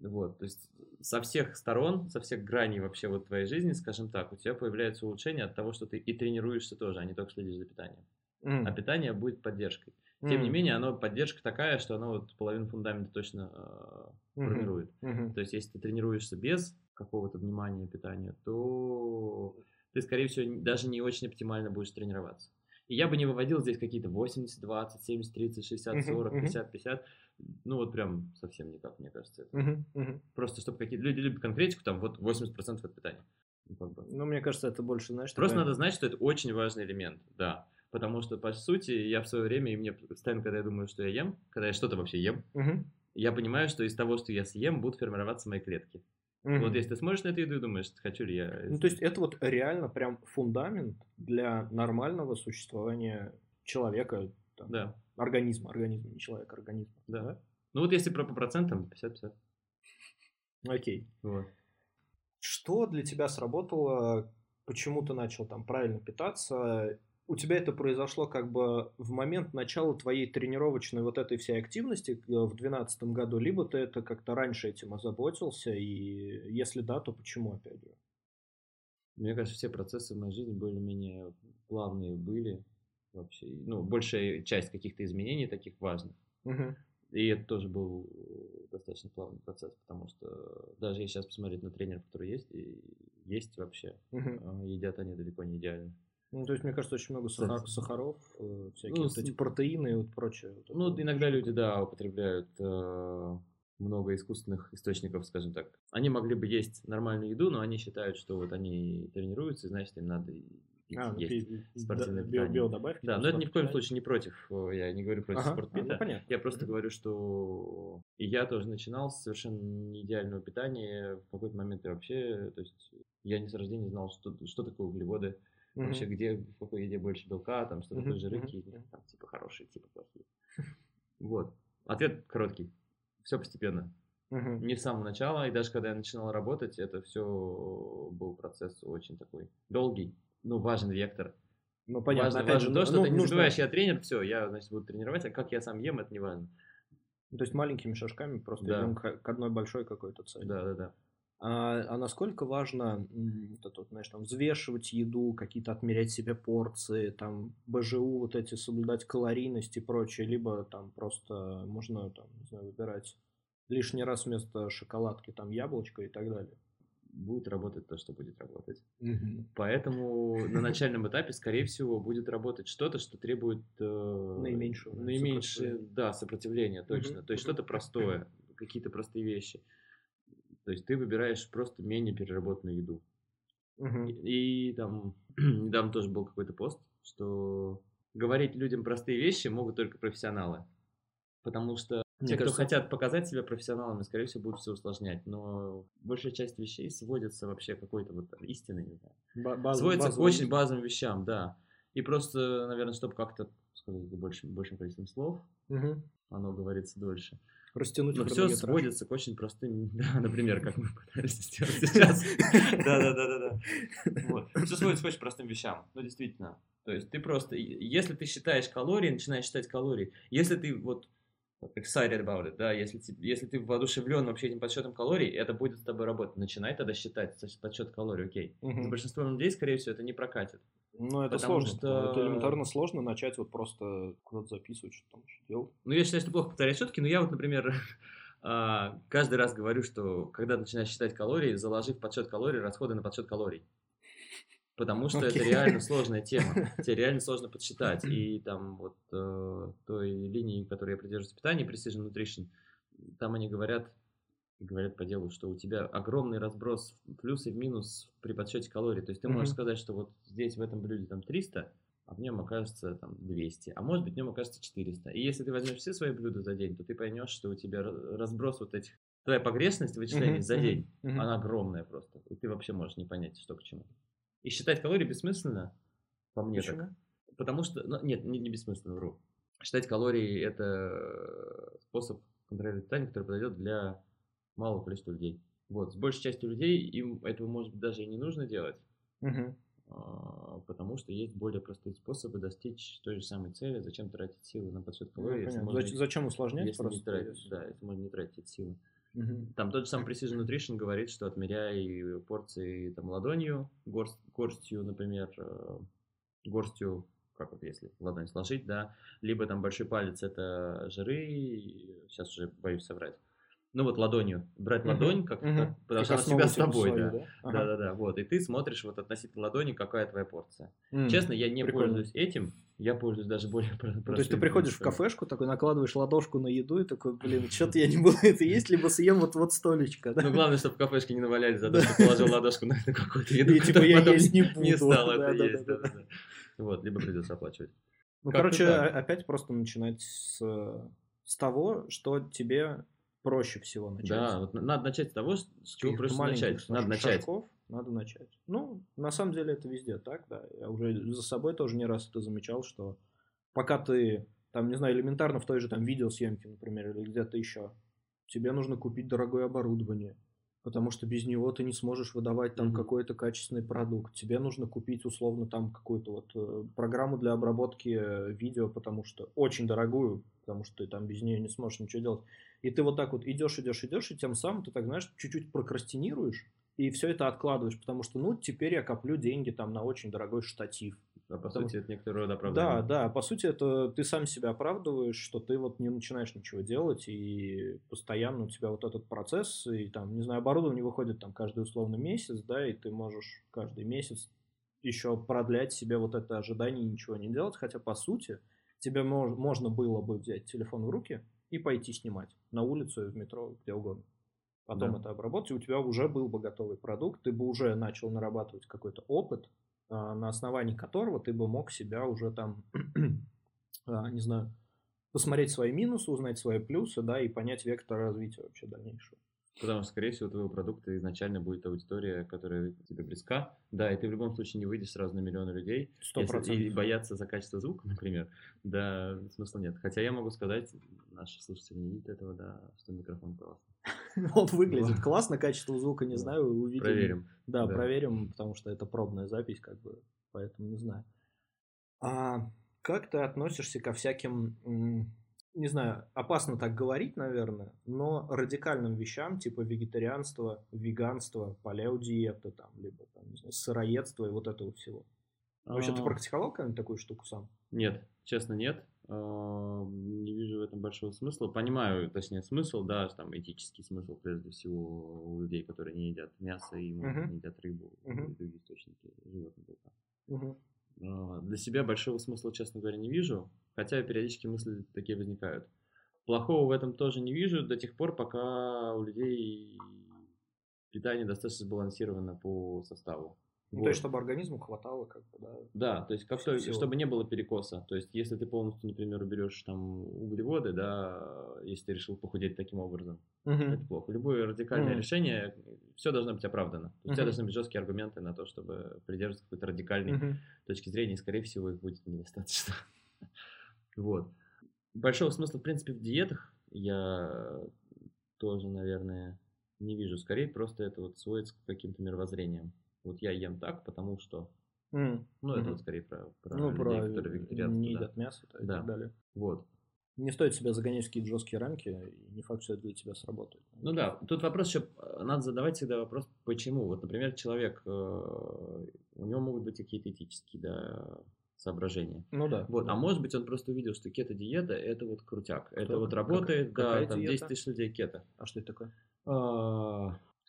Вот. То есть со всех сторон, со всех граней вообще вот твоей жизни, скажем так, у тебя появляется улучшение от того, что ты и тренируешься тоже, а не только следишь за питанием. Mm. А питание будет поддержкой. Тем не менее, оно поддержка такая, что оно вот половину фундамента точно э, формирует. Mm-hmm. То есть, если ты тренируешься без какого-то внимания питания, то ты, скорее всего, даже не очень оптимально будешь тренироваться. И я бы не выводил здесь какие-то 80, 20, 70, 30, 60, 40, 50, 50. Ну вот прям совсем никак, мне кажется. Это. Просто чтобы какие-то люди любят конкретику, там вот 80% от питания. Ну, как бы. ну, мне кажется, это больше, знаешь... Просто такая... надо знать, что это очень важный элемент, да. Потому что, по сути, я в свое время, и мне постоянно, когда я думаю, что я ем, когда я что-то вообще ем, угу. я понимаю, что из того, что я съем, будут формироваться мои клетки. Угу. Вот если ты смотришь на эту еду и думаешь, хочу ли я... Ну, то есть это вот реально прям фундамент для нормального существования человека, там, да. организма, организма, не человека, организма. Да. да? Ну вот если про по процентам, 50-50. Окей. Вот. Что для тебя сработало, почему ты начал там правильно питаться, у тебя это произошло как бы в момент начала твоей тренировочной вот этой всей активности э, в 2012 году, либо ты это как-то раньше этим озаботился, и если да, то почему опять же? Мне кажется, все процессы в моей жизни более-менее плавные были вообще. Ну, большая часть каких-то изменений таких важных. Угу. И это тоже был достаточно плавный процесс, потому что даже если сейчас посмотреть на тренеров, которые есть, и есть вообще, угу. едят они далеко не идеально. Ну, то есть, мне кажется, очень много сахар, сахаров, э, всякие ну, вот эти протеины и вот прочее. Ну, вот иногда люди, да, употребляют э, много искусственных источников, скажем так. Они могли бы есть нормальную еду, но они считают, что вот они тренируются, и значит, им надо пить, а, ну, есть пи- спортивное да, питание. Биодобавки. Да, но это ни в коем случае не против, э, я не говорю против ага, спортпита. А, ну, я просто mm-hmm. говорю, что и я тоже начинал с совершенно не идеального питания. В какой-то момент я вообще, то есть я не с рождения знал, что, что такое углеводы Mm-hmm. Вообще, где, в какой еде больше белка, там, что такое mm-hmm. жиры, какие там, типа, хорошие, типа, плохие. Вот. Ответ короткий. Все постепенно. Mm-hmm. Не с самого начала, и даже когда я начинал работать, это все был процесс очень такой долгий, ну, важен вектор. Ну, понятно. Важно, Опять важно же, то, что ну, ты не нужно... забываешь, я тренер, все, я, значит, буду тренировать, а как я сам ем, это не важно. То есть маленькими шажками просто да. идем к одной большой какой-то цели. Да, да, да. А, а насколько важно это, вот, знаешь, там, взвешивать еду, какие-то отмерять себе порции, там, БЖУ, вот эти соблюдать калорийность и прочее, либо там просто можно, там, не знаю, выбирать лишний раз вместо шоколадки там яблочко и так далее. Будет работать то, что будет работать. Угу. Поэтому на <laughs> начальном этапе, скорее всего, будет работать что-то, что требует э, наименьшего, наименьшее, да, сопротивления, точно. Угу. То есть что-то <laughs> простое, какие-то простые вещи. То есть ты выбираешь просто менее переработанную еду. Угу. И, и там <clears throat> недавно тоже был какой-то пост, что говорить людям простые вещи могут только профессионалы. Потому что Мне те, кажется... кто хотят показать себя профессионалами, скорее всего, будут все усложнять. Но большая часть вещей сводится вообще к какой-то вот истины, не знаю. Баз, сводится базовый... к очень базовым вещам, да. И просто, наверное, чтобы как-то сказать больше, большим количеством слов, угу. оно говорится дольше растянуть Но все сводится к очень простым, <laughs> да, например, как мы пытались сделать <laughs> сейчас. Да-да-да-да. Вот. Все сводится к очень простым вещам. Ну, действительно. То есть ты просто, если ты считаешь калории, начинаешь считать калории. Если ты вот excited about it, да, если, если ты воодушевлен вообще этим подсчетом калорий, это будет с тобой работать. Начинай тогда считать подсчет калорий, окей. С большинством людей, скорее всего, это не прокатит. Ну, это Потому сложно. Что... Это элементарно сложно начать вот просто куда-то записывать, что там что делать. Ну, я считаю, что плохо повторять шутки, но я вот, например, <laughs> а, каждый раз говорю, что когда начинаешь считать калории, заложи в подсчет калорий расходы на подсчет калорий. Потому что okay. это реально сложная <laughs> тема. Тебе реально сложно подсчитать. И там вот э, той линии, которой я придерживаюсь питания, Precision Nutrition, там они говорят, говорят по делу, что у тебя огромный разброс плюс и минус при подсчете калорий. То есть ты можешь mm-hmm. сказать, что вот здесь в этом блюде там 300, а в нем окажется там 200, а может быть в нем окажется 400. И если ты возьмешь все свои блюда за день, то ты поймешь, что у тебя разброс вот этих твоя погрешность вычислений mm-hmm. за день, mm-hmm. она огромная просто. И ты вообще можешь не понять, что к чему. И считать калории бессмысленно, по мне Почему? так. Потому что, ну, нет, не, не бессмысленно, вру. Считать калории – это способ контролировать питание, который подойдет для малого количества людей. Вот, с большей частью людей им этого, может быть, даже и не нужно делать, а, потому что есть более простые способы достичь той же самой цели. Зачем тратить силы на подсчет Ну, калорий, понятно. можно, Зач- Зачем усложнять если не просто? тратить, если- да, если можно не тратить силы. Мгм. Там тот же самый Precision Nutrition говорит, что отмеряй порции там ладонью, горсть, горстью, например, э, горстью, как вот если ладонь сложить, да, либо там большой палец это жиры, сейчас уже боюсь соврать. Ну вот ладонью, брать ладонь, как, как- потому что она всегда с тобой, свою, да. Ага. Да, да, да, вот, и ты смотришь вот относительно ладони, какая твоя порция. Честно, я не прикольно. пользуюсь этим, я пользуюсь даже более про- Ну, то есть ты простым приходишь в кафешку, такой накладываешь ладошку на еду и такой, блин, что-то я не буду это есть, либо съем вот вот столечко, да? Ну, главное, чтобы в кафешке не навалялись за то, что положил ладошку на, какую-то еду, И типа я есть не буду. не стал Да, это да, есть. да, да, да, да. Вот, либо придется оплачивать. Ну, короче, опять просто начинать с, с того, что тебе проще всего начать. Да, вот на- надо начать с того, с чего проще маленьких начать. Надо начать. шажков надо начать. Ну, на самом деле это везде так, да. Я уже за собой тоже не раз это замечал, что пока ты, там, не знаю, элементарно в той же там видеосъемке, например, или где-то еще, тебе нужно купить дорогое оборудование, потому что без него ты не сможешь выдавать там Мгм. какой-то качественный продукт. Тебе нужно купить условно там какую-то вот э, программу для обработки э, видео, потому что очень дорогую, потому что ты там без нее не сможешь ничего делать. И ты вот так вот идешь, идешь, идешь, и тем самым ты так, знаешь, чуть-чуть прокрастинируешь, и все это откладываешь, потому что, ну, теперь я коплю деньги там на очень дорогой штатив. А по Потому- сути, это некоторый род Да, оправдания. да, по сути, это ты сам себя оправдываешь, что ты вот не начинаешь ничего делать, и постоянно у тебя вот этот процесс, и там, не знаю, оборудование выходит там каждый условно месяц, да, и ты можешь каждый месяц еще продлять себе вот это ожидание и ничего не делать, хотя, по сути, тебе мож- можно было бы взять телефон в руки и пойти снимать на улицу, в метро, где угодно. Потом Да. это обработать, и у тебя уже был бы готовый продукт, ты бы уже начал нарабатывать какой-то опыт, на основании которого ты бы мог себя уже там, <clears throat> а, не знаю, посмотреть свои минусы, узнать свои плюсы, да, и понять вектор развития вообще дальнейшего. Потому что, скорее всего, твоего продукта изначально будет аудитория, которая тебе близка. Да, и ты в любом случае не выйдешь сразу на миллионы людей. Сто Если- процентов. И бояться за качество звука, <laughs> например, да, смысла нет. Хотя я могу сказать, наши слушатели не видят этого, да, что микрофон классный. <laughs> Он выглядит классно, качество звука не знаю, увидим. Проверим. Да, Да. проверим, потому что это пробная запись, как бы, поэтому не знаю. А как ты относишься ко всяким, не знаю, опасно так говорить, наверное, но радикальным вещам, типа вегетарианства, веганства, палеодиеты, там, либо, там, не знаю, сыроедства и вот этого всего? Вообще, ты А, практиковал когда-нибудь такую штуку сам? Нет, честно, нет. А, Не вижу в этом большого смысла. Понимаю, точнее, смысл, да, там этический смысл, прежде всего, у людей, которые не едят мясо и, может, Мгм. не едят рыбу Мгм. и другие источники животных. белка. А, Для себя большого смысла, честно говоря, не вижу, хотя периодически мысли такие возникают. Плохого в этом тоже не вижу до тех пор, пока у людей питание достаточно сбалансировано по составу. Ну, Вот. то есть, чтобы организму хватало, как бы, да. Да, то есть как Всего. то, чтобы не было перекоса. То есть если ты полностью, например, уберешь там углеводы, да, если ты решил похудеть таким образом, Мгм. это плохо. Любое радикальное Мгм. решение, все должно быть оправдано. То есть у тебя должны быть жесткие аргументы на то, чтобы придерживаться какой-то радикальной Мгм. точки зрения, и, скорее всего, их будет недостаточно. <laughs> Вот. Большого смысла, в принципе, в диетах я тоже, наверное, не вижу. Скорее, просто это вот сводится к каким-то мировоззрениям. Вот я ем так, потому что... М. Ну, это Мгм. вот скорее про, про Ну, людей, про которые вегетарианцы. не да. едят мясо и Да. так далее. Вот. Не стоит себя загонять в какие-то жесткие рамки, и не факт, что это для тебя сработает. Ну да, тут вопрос еще, надо задавать всегда вопрос, почему. Вот, например, человек, э, у него могут быть какие-то этические да, соображения. Ну да. Вот, а может быть, он просто увидел, что кето-диета это вот крутяк. это вот работает, как- да, там диета? 10 тысяч людей кето. А что это такое?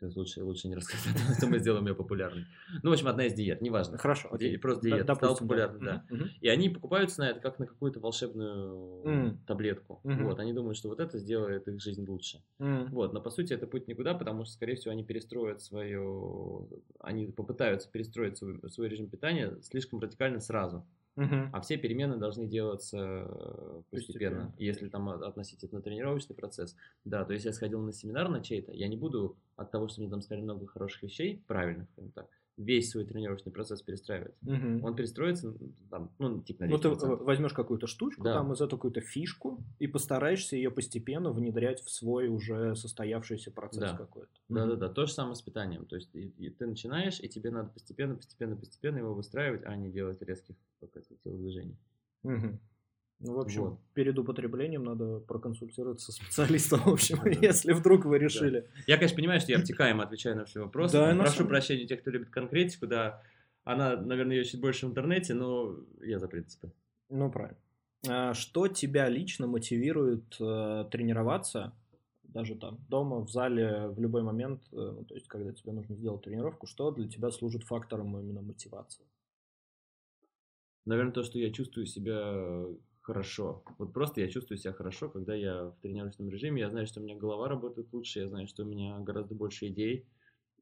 Лучше, лучше не рассказать, потому что мы сделаем ее популярной. Ну, в общем, одна из диет, неважно. Хорошо, Ди-. Просто диета стала допустим, популярной, да. Мгм, мгм. И они покупаются на это как на какую-то волшебную М. таблетку. Мгм. Вот, они думают, что вот это сделает их жизнь лучше. М. Вот, но по сути это путь никуда, потому что, скорее всего, они перестроят свое, они попытаются перестроить свой, свой режим питания слишком радикально сразу. Мгм. А все перемены должны делаться э, постепенно. Постепенно. Если там от- относить это на тренировочный процесс, да, то есть я сходил на семинар на чей-то, я не буду от того, что мне там сказали много хороших вещей, правильных, так, весь свой тренировочный процесс перестраивать. Угу. Он перестроится, там, ну, типа на 10%. Ну, ты возьмешь какую-то штучку, да. там, из эту какую-то фишку, и постараешься ее постепенно внедрять в свой уже состоявшийся процесс да. какой-то. Да-да-да, то же самое с питанием. То есть и, и ты начинаешь, и тебе надо постепенно, постепенно, постепенно его выстраивать, а не делать резких телодвижений. Угу. Ну, в общем, вот. перед употреблением надо проконсультироваться с специалистом, в общем, если вдруг вы решили. Да. Я, конечно, понимаю, что я обтекаемо отвечаю на все вопросы. Да, Прошу самом... прощения тех, кто любит конкретику, да. Она, наверное, ищет больше в интернете, но я за принципы. Ну, правильно. А что тебя лично мотивирует э, тренироваться, даже там дома, в зале, в любой момент, э, ну, то есть, когда тебе нужно сделать тренировку, что для тебя служит фактором именно мотивации? Наверное, то, что я чувствую себя хорошо. Вот просто я чувствую себя хорошо, когда я в тренировочном режиме. Я знаю, что у меня голова работает лучше, я знаю, что у меня гораздо больше идей.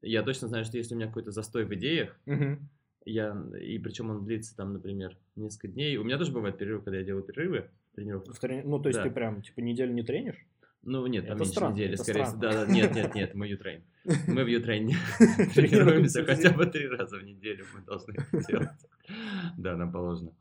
Я точно знаю, что если у меня какой-то застой в идеях, uh-huh. я, и причем он длится там, например, несколько дней. У меня тоже бывает перерыв, когда я делаю перерывы в тренировках. В трени... Ну, то есть да. ты прям, типа, неделю не тренишь? Ну, нет, там это меньше странно, недели, скорее всего. Да, да, нет, нет, нет, мы Ютрейн. Мы в Ютрейне <laughs> тренируемся хотя бы три раза в неделю, мы должны это делать. Да, нам положено.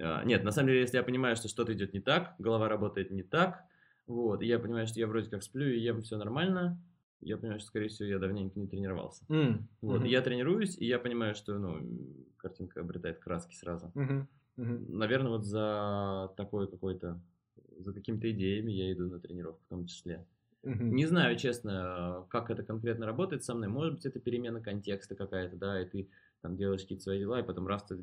А, нет, на самом деле, если я понимаю, что что-то идет не так, голова работает не так, вот, и я понимаю, что я вроде как сплю и ем все нормально, я понимаю, что, скорее всего, я давненько не тренировался. Mm. Вот, mm-hmm. я тренируюсь, и я понимаю, что, ну, картинка обретает краски сразу. Mm-hmm. Mm-hmm. Наверное, вот за такой какой-то, за какими-то идеями я иду на тренировку в том числе. Mm-hmm. Не знаю, честно, как это конкретно работает со мной. Может быть, это перемена контекста какая-то, да, и ты там делаешь какие-то свои дела, и потом раз ты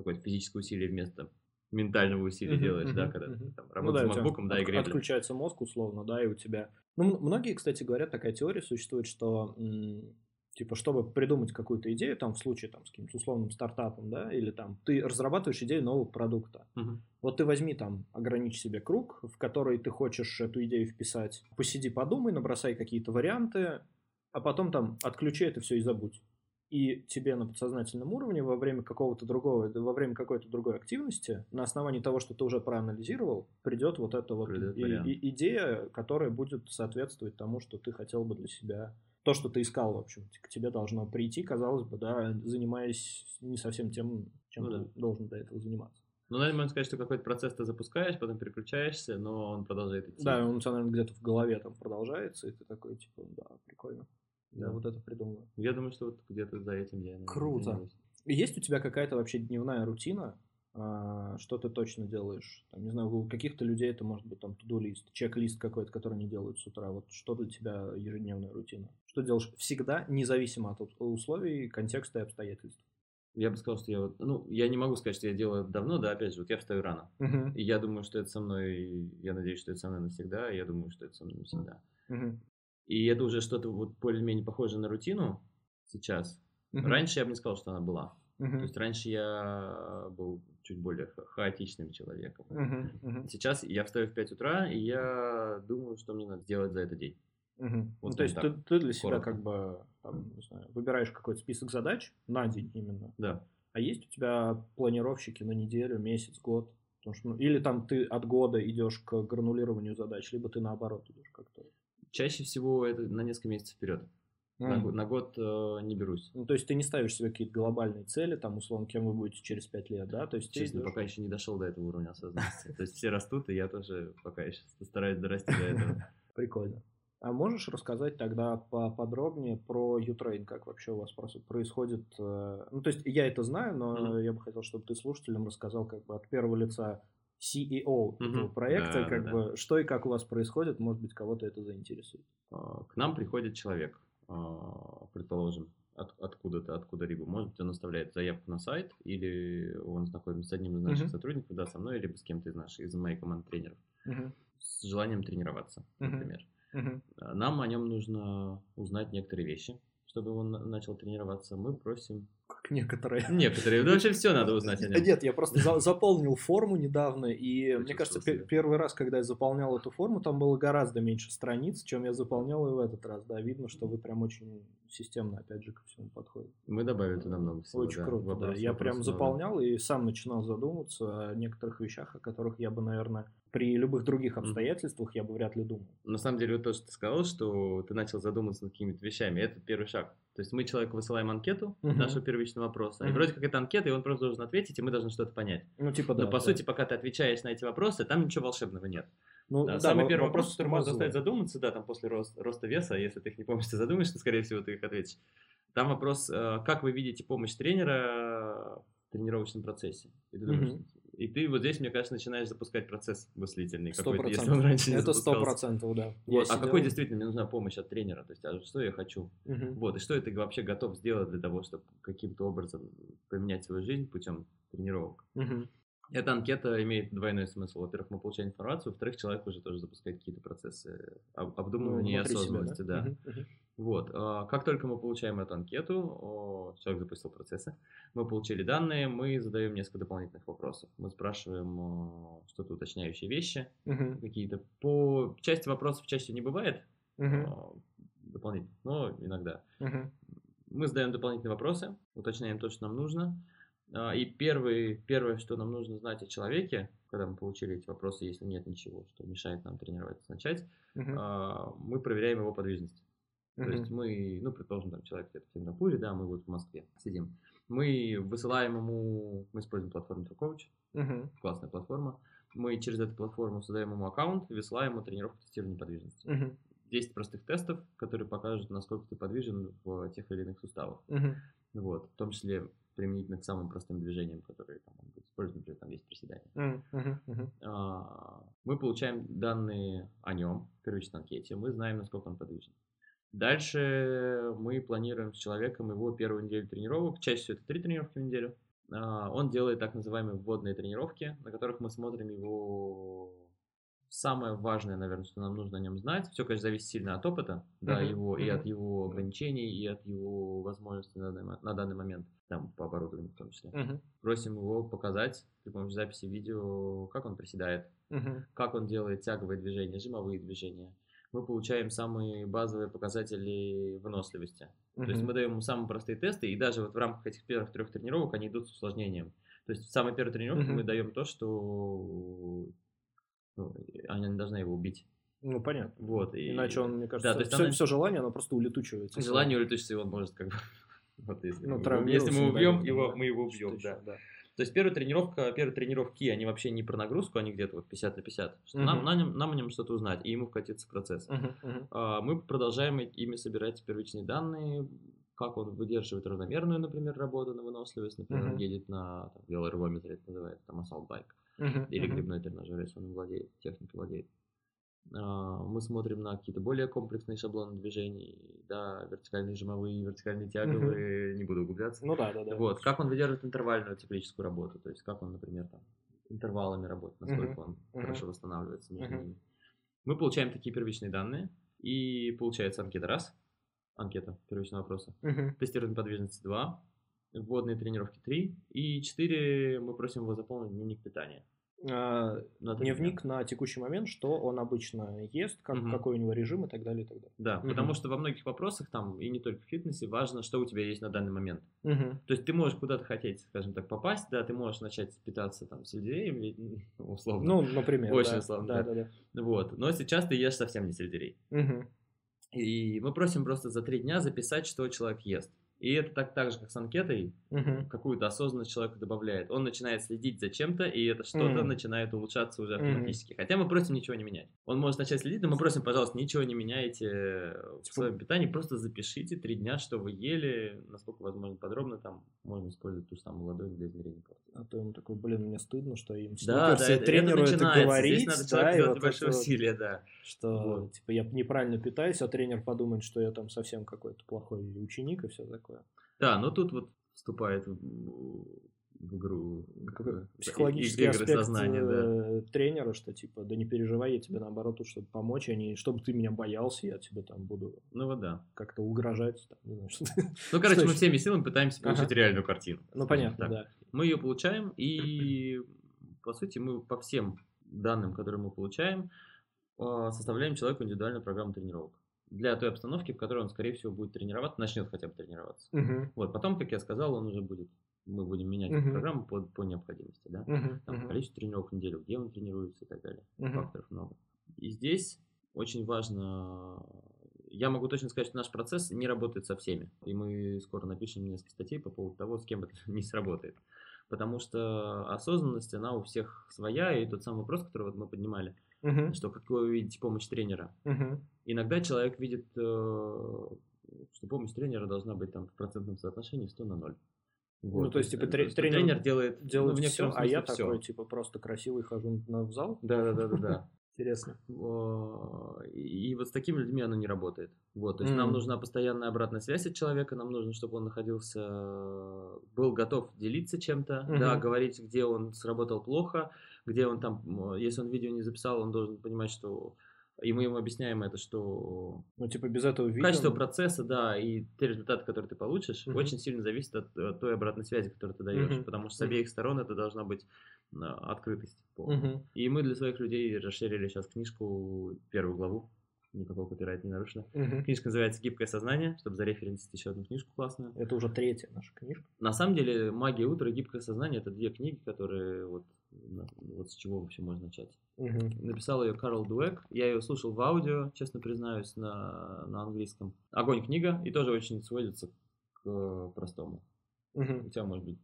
какое-то физическое усилие вместо ментального усилия uh-huh, делаешь, uh-huh, да, когда uh-huh. там, работаешь ну, да, с макбуком, да, и. Отключается мозг, условно, да, и у тебя... Ну, многие, кстати, говорят, такая теория существует, что, типа, чтобы придумать какую-то идею, там, в случае, там, с каким-то условным стартапом, да, или там, ты разрабатываешь идею нового продукта. Uh-huh. Вот ты возьми там, ограничь себе круг, в который ты хочешь эту идею вписать, посиди, подумай, набросай какие-то варианты, а потом там отключи это все и забудь и тебе на подсознательном уровне во время какого-то другого, во время какой-то другой активности, на основании того, что ты уже проанализировал, придет вот эта вот и, и, идея, которая будет соответствовать тому, что ты хотел бы для себя, то, что ты искал, в общем, к тебе должно прийти, казалось бы, да, занимаясь не совсем тем, чем ну, ты да. должен до этого заниматься. Ну, наверное, можно сказать, что какой-то процесс ты запускаешь, потом переключаешься, но он продолжает идти. Да, он, наверное, где-то в голове там продолжается, и ты такой, типа, да, прикольно. Я да. вот это придумываю. Я думаю, что вот где-то за этим я... Круто. Занимаюсь. Есть у тебя какая-то вообще дневная рутина? А, что ты точно делаешь? Там, не знаю, у каких-то людей это может быть там туду-лист, чек-лист какой-то, который они делают с утра. Вот что для тебя ежедневная рутина? Что делаешь всегда, независимо от условий, контекста и обстоятельств? Я бы сказал, что я вот, ну, я не могу сказать, что я делаю давно, да, опять же, вот я встаю рано. Uh-huh. И я думаю, что это со мной, я надеюсь, что это со мной навсегда, и я думаю, что это со мной навсегда. Uh-huh. И это уже что-то вот более-менее похоже на рутину сейчас. Uh-huh. Раньше я бы не сказал, что она была. Uh-huh. То есть раньше я был чуть более хаотичным человеком. Uh-huh. Uh-huh. Сейчас я встаю в 5 утра, и я думаю, что мне надо сделать за этот день. Угу. Вот ну, то есть ты, ты для себя коротко. как бы там, не знаю, выбираешь какой-то список задач на день именно. Да. А есть у тебя планировщики на неделю, месяц, год? Потому что, ну, или там ты от года идешь к гранулированию задач, либо ты наоборот идешь как-то. Чаще всего это на несколько месяцев вперед. Mm. На, год, на год э, не берусь. Ну, то есть ты не ставишь себе какие-то глобальные цели, там, условно, кем вы будете через пять лет, да? То есть Честно, идешь... пока еще не дошел до этого уровня осознанности. То есть все растут, и я тоже пока еще стараюсь дорасти до этого. <laughs> Прикольно. А можешь рассказать тогда поподробнее про Utrain, как вообще у вас происходит? Э, ну, то есть я это знаю, но mm-hmm. я бы хотел, чтобы ты слушателям рассказал как бы от первого лица CEO mm-hmm. этого проекта, да, как да, бы, да. что и как у вас происходит, может быть, кого-то это заинтересует. А, к нам приходит человек, а, предположим, от, откуда-то, откуда-либо. Может быть, он оставляет заявку на сайт, или он знакомится с одним из наших mm-hmm. сотрудников, да, со мной, либо с кем-то из наших, из моей команды тренеров, mm-hmm. с желанием тренироваться, например. Mm-hmm. Нам о нем нужно узнать некоторые вещи, чтобы он начал тренироваться. Мы просим некоторые. Некоторые. Вообще все надо узнать о нем. Нет, я просто за заполнил форму недавно, и мне кажется, первый раз, когда я заполнял эту форму, там было гораздо меньше страниц, чем я заполнял и в этот раз. Да, видно, что вы прям очень системно, опять же, ко всему подходите. Мы добавили туда много всего. Очень да. круто, вопрос, да. Я прям много. заполнял и сам начинал задумываться о некоторых вещах, о которых я бы, наверное, при любых других обстоятельствах я бы вряд ли думал. На самом деле, вот то, что ты сказал, что ты начал задумываться над какими-то вещами, это первый шаг. То есть мы человеку высылаем анкету Мгм. нашего первичного вопроса, и Мгм. вроде как это анкета, и он просто должен ответить, и мы должны что-то понять. Ну, типа, да. Но по да. сути, пока ты отвечаешь на эти вопросы, там ничего волшебного нет. ну, Да, да, самый первый вопрос, вопрос который может заставить задуматься, да, там после рост- роста веса, если ты их не помнишь, ты задумаешься, скорее всего, ты их ответишь. Там вопрос, э, как вы видите помощь тренера в тренировочном процессе. И ты, думаешь, Мгм. И ты вот здесь, мне кажется, начинаешь запускать процесс мыслительный какой-то, если он раньше не Это сто процентов, да. Вот, Я а сидел- какой действительно мне нужна помощь от тренера? То есть, а что я хочу? Мгм. Вот, и что ты вообще готов сделать для того, чтобы каким-то образом поменять свою жизнь путем тренировок? Мгм. Эта анкета имеет двойной смысл. Во-первых, мы получаем информацию, во-вторых, человек уже тоже запускает какие-то процессы об- Ну, обдумывания и внутри себя, осознанности. Да. Мгм, мгм. Вот. а, Как только мы получаем эту анкету, человек запустил процессы, мы получили данные, мы задаем несколько дополнительных вопросов. Мы спрашиваем что-то уточняющие вещи, Мгм. какие-то. По части вопросов чаще не бывает Мгм. а, дополнительных, но иногда. Мгм. Мы задаем дополнительные вопросы, уточняем то, что нам нужно. А, И первый, первое, что нам нужно знать о человеке, когда мы получили эти вопросы, если нет ничего, что мешает нам тренироваться, начать, а, мы проверяем его подвижность. То Мгм. есть мы, ну, предположим, там человек где-то в Сингапуре, да, мы вот в Москве сидим. Мы высылаем ему, мы используем платформу TrueCoach, Мгм. классная платформа. Мы через эту платформу создаем ему аккаунт, высылаем ему тренировку тестирования подвижности. Мгм. 10 простых тестов, которые покажут, насколько ты подвижен в тех или иных суставах. Мгм. Вот, в том числе применительно к самым простым движениям, которые там, могут быть использованы, например, там есть приседания. Мгм. Мгм. А, Мы получаем данные о нем в первичной анкете, мы знаем, насколько он подвижен. Дальше мы планируем с человеком его первую неделю тренировок, чаще всего это три тренировки в неделю. А, Он делает так называемые вводные тренировки, на которых мы смотрим его самое важное, наверное, что нам нужно о нем знать. Все, конечно, зависит сильно от опыта, да, Мгм, его и мгм. от его ограничений, и от его возможностей на данный, на данный момент, там, по оборудованию в том числе. Мгм. Просим его показать при помощи записи видео, как он приседает, Мгм. как он делает тяговые движения, жимовые движения. Мы получаем самые базовые показатели выносливости. То есть мы даем ему самые простые тесты, и даже вот в рамках этих первых трех тренировок они идут с усложнением. То есть в самой первой тренировке Мгм. мы даем то, что ну, она не должна его убить. Ну, понятно. Вот, и- Иначе он, мне кажется, то есть все, она- все желание, оно просто улетучивается. Желание улетучиться, и он может как бы... <laughs> Вот если, Ну, мы, если мы убьем бог, его, да. мы его убьем, еще, да. То есть первая тренировка, первые тренировки, они вообще не про нагрузку, они где-то вот 50 на 50. Что нам, Мгм. на нем- нам о нем что-то узнать, и ему вкатиться в процесс. Мгм. Мгм. А, Мы продолжаем ими собирать первичные данные, как он выдерживает равномерную, например, работу на выносливость, например, Мгм. едет на там, велоэргометре, это называется, там, assault bike, Мгм. или Мгм. грибной тренажер, если он владеет, техникой владеет. Мы смотрим на какие-то более комплексные шаблоны движений, да, вертикальные жимовые, вертикальные тяговые, не буду углубляться. Ну да, да, да. Вот, как он выдерживает интервальную циклическую работу, то есть как он, например, там, интервалами работает, насколько он хорошо восстанавливается между ними. Мы получаем такие первичные данные, и получается анкета раз, анкета первичного вопроса, Мгм. тестирование подвижности 2, вводные тренировки 3, и 4 мы просим его заполнить дневник питания. А, Дневник на текущий момент, что он обычно ест, как, Мгм. какой у него режим и так далее, и так далее. Да, Мгм. потому что во многих вопросах там, и не только в фитнесе, важно, что у тебя есть на данный момент. Мгм. То есть ты можешь куда-то хотеть, скажем так, попасть, да, ты можешь начать питаться там сельдереем, <laughs> условно. Ну, например. Очень да. условно, Да, да. да, да. Вот. Но сейчас ты ешь совсем не сельдерей. Мгм. И мы просим просто за три дня записать, что человек ест. И это так, так же, как с анкетой, Мгм. какую-то осознанность человек добавляет. Он начинает следить за чем-то, и это что-то Мгм. начинает улучшаться уже автоматически. Хотя мы просим ничего не менять. Он может начать следить, но мы просим, пожалуйста, ничего не меняйте в Типа- своем питании, просто запишите три дня, что вы ели, насколько возможно подробно, там можно использовать ту же самую ладонь для измерения калорий. А то ему такой, блин, мне стыдно, что им Да, да, это, тренеру это это, говорить, Здесь надо да, и вот большое вот, усилие, да. что Вот. типа я неправильно питаюсь, а тренер подумает, что я там совсем какой-то плохой ученик и все такое. Да, но тут вот вступает в, игру Какой психологический и- аспект сознания, да. э, тренера, что типа, да не переживай, я тебе наоборот тут, чтобы помочь, а не чтобы ты меня боялся, я тебе там буду Ну вот да. как-то угрожать. Там, не знаю, что- Ну, короче, мы всеми силами пытаемся получить Ага. реальную картину. Ну, понятно, так. да. Мы ее получаем, и <clears throat> по сути мы по всем данным, которые мы получаем, э, составляем человеку индивидуальную программу тренировок. Для той обстановки, в которой он, скорее всего, будет тренироваться, начнет хотя бы тренироваться. Мгм. Вот, потом, как я сказал, он уже будет, мы будем менять Мгм. программу по, по необходимости, да. Мгм. Там Мгм. количество тренировок в неделю, где он тренируется и так далее. Мгм. Факторов много. И здесь очень важно я могу точно сказать, что наш процесс не работает со всеми. И мы скоро напишем несколько статей по поводу того, с кем это <laughs> не сработает. Потому что осознанность, она у всех своя, и тот самый вопрос, который вот мы поднимали, uh-huh. что как вы видите помощь тренера. Uh-huh. Иногда человек видит, э, что помощь тренера должна быть там в процентном соотношении 100 на 0. Вот. Ну, то есть, типа, тренер, тренер делает, делает ну, все, а я все. такой, типа, просто красивый хожу в зал? Да-да-да-да. <laughs> Интересно. И вот с такими людьми оно не работает. Вот, то есть mm. нам нужна постоянная обратная связь от человека, нам нужно, чтобы он находился, был готов делиться чем-то, mm-hmm. да, говорить, где он сработал плохо, где он там, если он видео не записал, он должен понимать, что и мы ему объясняем это, что... Ну, типа, без этого видео... Качество процесса, да, и те результаты, которые ты получишь, uh-huh. очень сильно зависит от, от той обратной связи, которую ты даешь. Uh-huh. Потому что с обеих сторон это должна быть а, открытость. Uh-huh. И мы для своих людей расширили сейчас книжку, первую главу, никакого копирайта не нарушено. Угу. Книжка называется «Гибкое сознание», чтобы зареференсить еще одну книжку классную. Это уже третья наша книжка. На самом деле «Магия утра» и «Гибкое сознание» — это две книги, которые вот, вот с чего вообще можно начать. Угу. Написал ее Карл Дуэк. Я ее слушал в аудио, честно признаюсь, на, на английском. Огонь книга, и тоже очень сводится к простому. Угу. У тебя может быть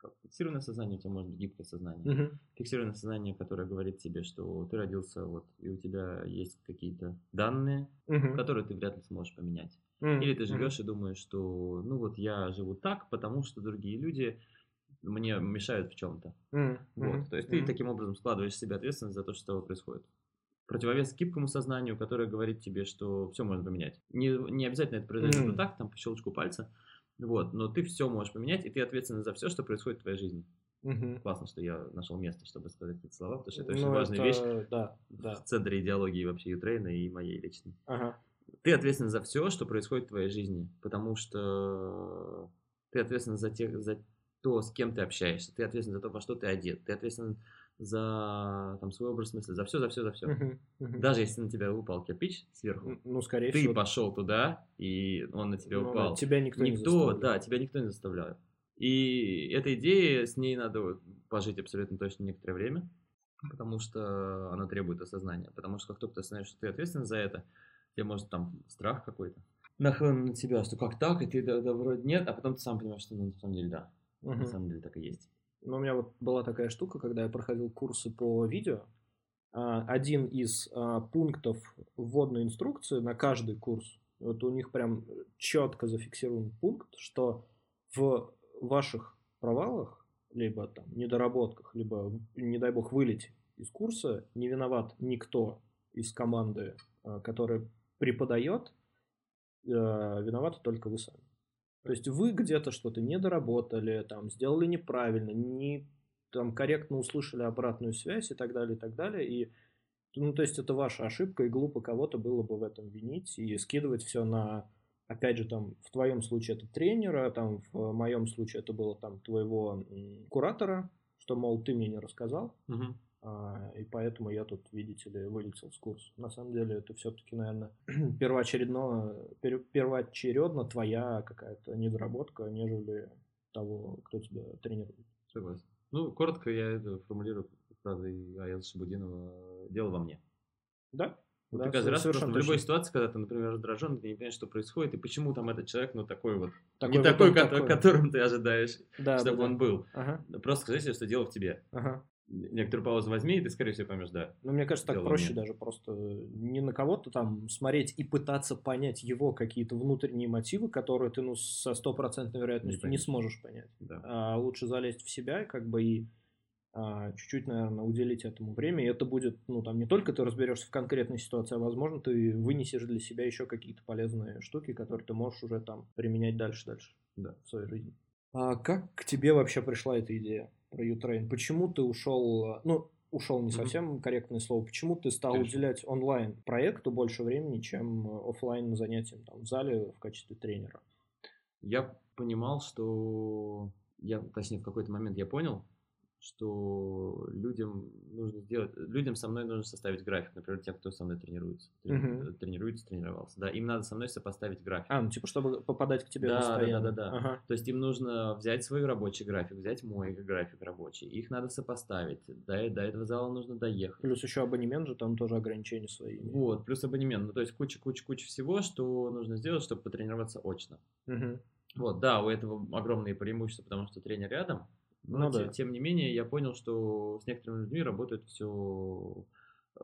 как фиксированное сознание, у тебя может быть гибкое сознание. Uh-huh. Фиксированное сознание, которое говорит тебе, что ты родился, вот, и у тебя есть какие-то данные, uh-huh. которые ты вряд ли сможешь поменять. Uh-huh. Или ты живешь uh-huh. и думаешь, что, ну вот я живу так, потому что другие люди мне мешают в чем-то. Mm-hmm. Вот. То есть mm-hmm. ты таким образом складываешь себе ответственность за то, что с тобой происходит. Противовес гибкому сознанию, которое говорит тебе, что все можно поменять. Не, не обязательно это произойдет mm-hmm. так, там по щелчку пальца, вот, но ты все можешь поменять, и ты ответственен за все, что происходит в твоей жизни. Угу. Классно, что я нашел место, чтобы сказать эти слова, потому что это очень ну, важная это... вещь да, да. в центре идеологии вообще Ютрейна и моей личной. Ага. Ты ответственен за все, что происходит в твоей жизни, потому что ты ответственен за, тех, за то, с кем ты общаешься, ты ответственен за то, во что ты одет, ты ответственен за там, свой образ мысли, за все, за все, за все. Uh-huh, uh-huh. Даже если на тебя упал кирпич сверху, ну, скорее ты всего... пошел туда, и он на тебя ну, упал. Тебя никто, никто не заставляет. Да, тебя никто не заставляет. И эта идея, с ней надо пожить абсолютно точно некоторое время, потому что она требует осознания. Потому что как только ты осознаешь, что ты ответственен за это, тебе может там страх какой-то нахлынуть на тебя, что как так, и ты да, да, вроде нет, а потом ты сам понимаешь, что ну, на самом деле да. Угу. На самом деле так и есть. Ну, у меня вот была такая штука, когда я проходил курсы по видео. А, один из а, пунктов вводной инструкции на каждый курс, вот у них прям четко зафиксирован пункт, что в ваших провалах, либо там недоработках, либо, не дай бог, вылете из курса, не виноват никто из команды, а, которая преподает, виноваты только вы сами. То есть вы где-то что-то не доработали, там, сделали неправильно, не там, корректно услышали обратную связь и так далее, и так далее. И, ну, то есть это ваша ошибка, и глупо кого-то было бы в этом винить и скидывать все на, опять же, там, в твоем случае это тренера, там, в моем случае это было там твоего куратора, что, мол, ты мне не рассказал. Угу. А, и поэтому я тут, видите ли, вылетел с курса. На самом деле это все-таки, наверное, <clears throat> первоочередно, первоочередно твоя какая-то недоработка, нежели того, кто тебя тренирует. Согласен. Ну, коротко я это формулирую фразой Аяза Шабудинова «дело во мне». Да, вот да, ты каждый раз просто в любой ситуации, когда ты, например, раздражен, ты не понимаешь, что происходит, и почему там этот человек, ну, такой вот, такой не вот такой, такой, которым ты ожидаешь, да, чтобы да, он да. был. Ага. Просто скажи себе, что дело в тебе. Ага некоторую паузу возьми, и ты, скорее всего, поймешь, да. Ну, мне кажется, так проще даже просто не на кого-то там смотреть и пытаться понять его какие-то внутренние мотивы, которые ты, ну, со стопроцентной вероятностью не, не сможешь понять. Да. А лучше залезть в себя, как бы, и а, чуть-чуть, наверное, уделить этому время, и это будет, ну, там, не только ты разберешься в конкретной ситуации, а, возможно, ты вынесешь для себя еще какие-то полезные штуки, которые ты можешь уже там применять дальше-дальше да. в своей жизни. А как к тебе вообще пришла эта идея? Про Ютрейн. Почему ты ушел, э, ну, ушел не совсем mm-hmm. корректное слово, почему ты стал Конечно. уделять онлайн проекту больше времени, чем э, офлайн занятиям там, в зале в качестве тренера? Я понимал, что я, точнее, в какой-то момент я понял, что людям нужно сделать, людям со мной нужно составить график, например, тем, кто со мной тренируется, uh-huh. тренируется, тренировался, да, им надо со мной сопоставить график. А, ну типа, чтобы попадать к тебе да, постоянно. Да, да, да, да. Ага. То есть им нужно взять свой рабочий график, взять мой график рабочий, их надо сопоставить, до, до этого зала нужно доехать. Плюс еще абонемент же, там тоже ограничения свои. Вот, плюс абонемент, ну то есть куча-куча-куча всего, что нужно сделать, чтобы потренироваться очно. Uh-huh. Вот, да, у этого огромные преимущества, потому что тренер рядом, но, ну, тем, да. тем не менее, я понял, что с некоторыми людьми работает все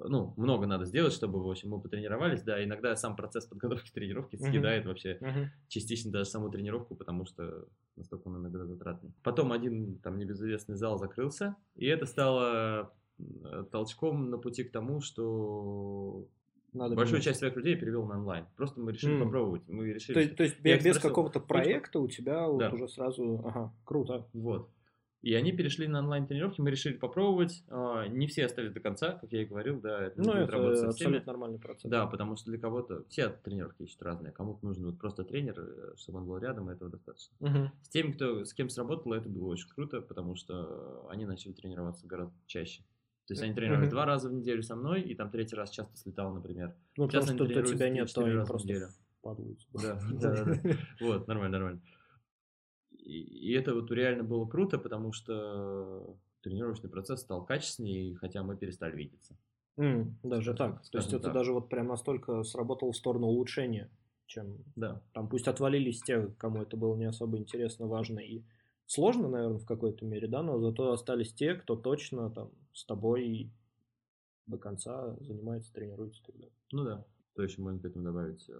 ну, много надо сделать, чтобы, в общем, мы потренировались, да, иногда сам процесс подготовки тренировки съедает uh-huh. вообще uh-huh. частично даже саму тренировку, потому что настолько он иногда затратный. Потом один там небезызвестный зал закрылся, и это стало э, толчком на пути к тому, что надо большую часть своих людей перевел на онлайн. Просто мы решили mm. попробовать. Мы решили, то, что... то есть без, без какого-то проекта у тебя да. вот уже сразу, ага, круто. Вот. И они перешли на онлайн-тренировки, мы решили попробовать. А, не все остались до конца, как я и говорил, да, это ну, это абсолютно всеми. нормальный процесс. Да, потому что для кого-то все тренировки ищут разные. Кому-то нужен вот просто тренер, э, чтобы он был рядом, и этого достаточно. Угу. С теми, кто с кем сработало, это было очень круто, потому что они начали тренироваться гораздо чаще. То есть они тренировались два раза в неделю со мной, и там третий раз часто слетал, например. Ну, Сейчас потому что у тебя нет, то они просто падают. <laughs> Да, да, да. Вот, нормально, нормально. И, это вот реально было круто, потому что тренировочный процесс стал качественнее, хотя мы перестали видеться. Mm, даже так. То есть это так. даже вот прям настолько сработало в сторону улучшения, чем да. там пусть отвалились те, кому это было не особо интересно, важно и сложно, наверное, в какой-то мере, да, но зато остались те, кто точно там с тобой до конца занимается, тренируется и так далее. Ну да. То еще можно к этому добавить. Э,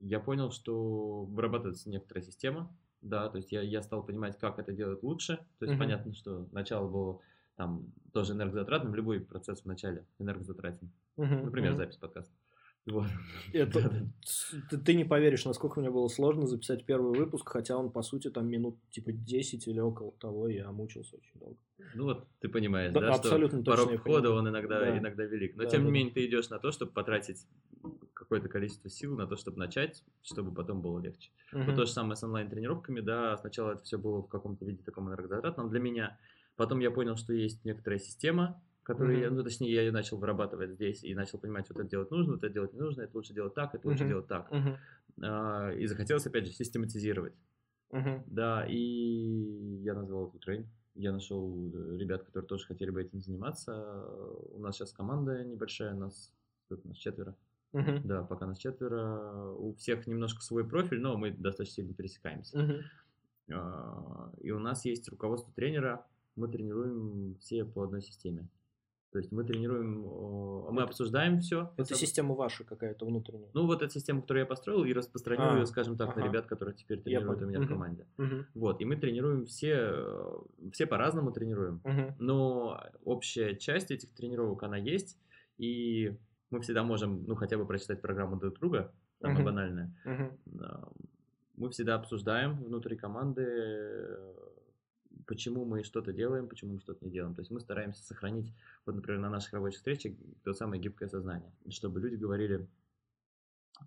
я понял, что вырабатывается некоторая система, да, то есть я, я стал понимать, как это делать лучше. То есть uh-huh. понятно, что начало было там тоже энергозатратным, любой процесс в начале энергозатратен. Uh-huh. Например, uh-huh. запись подкаста. Вот. <laughs> Это, ты, ты не поверишь, насколько мне было сложно записать первый выпуск, хотя он, по сути, там минут типа 10 или около того, я мучился очень долго. Ну вот, ты понимаешь, да, да абсолютно что порог входа, он иногда, да. иногда велик. Но, да, тем да, не менее, ты идешь на то, чтобы потратить какое-то количество сил на то, чтобы начать, чтобы потом было легче. Uh-huh. Вот то же самое с онлайн-тренировками, да, сначала это все было в каком-то виде таком энергозатратном для меня, потом я понял, что есть некоторая система, которую mm-hmm. я, ну, точнее, я ее начал вырабатывать здесь и начал понимать, вот это делать нужно, вот это делать не нужно, это лучше делать так, это лучше mm-hmm. делать так. Mm-hmm. А, и захотелось, опять же, систематизировать. Mm-hmm. Да, и я назвал это трейн. Я нашел э, ребят, которые тоже хотели бы этим заниматься. У нас сейчас команда небольшая, нас, у нас четверо. Uh-huh. Да, пока нас четверо. У всех немножко свой профиль, но мы достаточно сильно пересекаемся. Uh-huh. И у нас есть руководство тренера. Мы тренируем все по одной системе. То есть мы тренируем, мы обсуждаем все. Это система ваша какая-то внутренняя? Ну, вот эта система, которую я построил, и распространил а, ее, скажем так, ага. на ребят, которые теперь тренируют у меня угу. в команде. Угу. Вот, и мы тренируем все, все по-разному тренируем, угу. но общая часть этих тренировок, она есть, и мы всегда можем, ну, хотя бы прочитать программу друг друга, самое угу. банальное. Угу. Мы всегда обсуждаем внутри команды почему мы что-то делаем, почему мы что-то не делаем. То есть мы стараемся сохранить, вот, например, на наших рабочих встречах то самое гибкое сознание, чтобы люди говорили,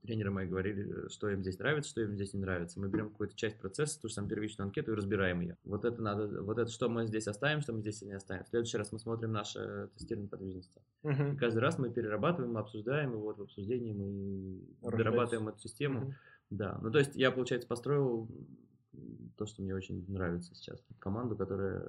тренеры мои говорили, что им здесь нравится, что им здесь не нравится. Мы берем какую-то часть процесса, ту же самую первичную анкету и разбираем ее. Вот это надо, вот это что мы здесь оставим, что мы здесь не оставим. В следующий раз мы смотрим наше тестирование подвижности. Uh-huh. И каждый раз мы перерабатываем, мы обсуждаем, и вот в обсуждении мы Рождается. дорабатываем эту систему. Uh-huh. Да, ну то есть я, получается, построил то, что мне очень нравится сейчас. Команду, которая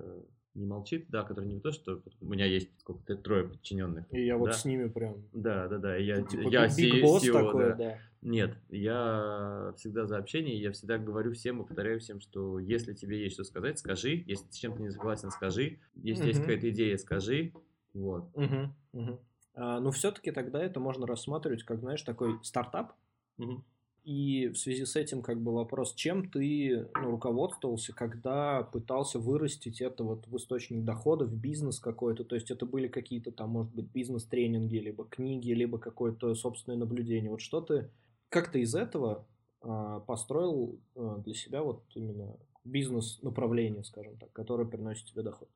не молчит, да, которая не то, что у меня есть сколько-то трое подчиненных. И я да? вот с ними прям. Да, да, да. Я, типа, я биг босс такой, да. да. Нет, я всегда за общение, я всегда говорю всем и повторяю всем, что если тебе есть что сказать, скажи. Если с чем-то не согласен, скажи. Если uh-huh. есть какая-то идея, скажи. Вот. Uh-huh. Uh-huh. А, но все-таки тогда это можно рассматривать как, знаешь, такой стартап. Uh-huh. И в связи с этим как бы вопрос, чем ты ну, руководствовался, когда пытался вырастить это вот в источник дохода, в бизнес какой-то? То есть это были какие-то там, может быть, бизнес-тренинги, либо книги, либо какое-то собственное наблюдение. Вот что ты, как ты из этого а, построил а, для себя вот именно бизнес-направление, скажем так, которое приносит тебе доход?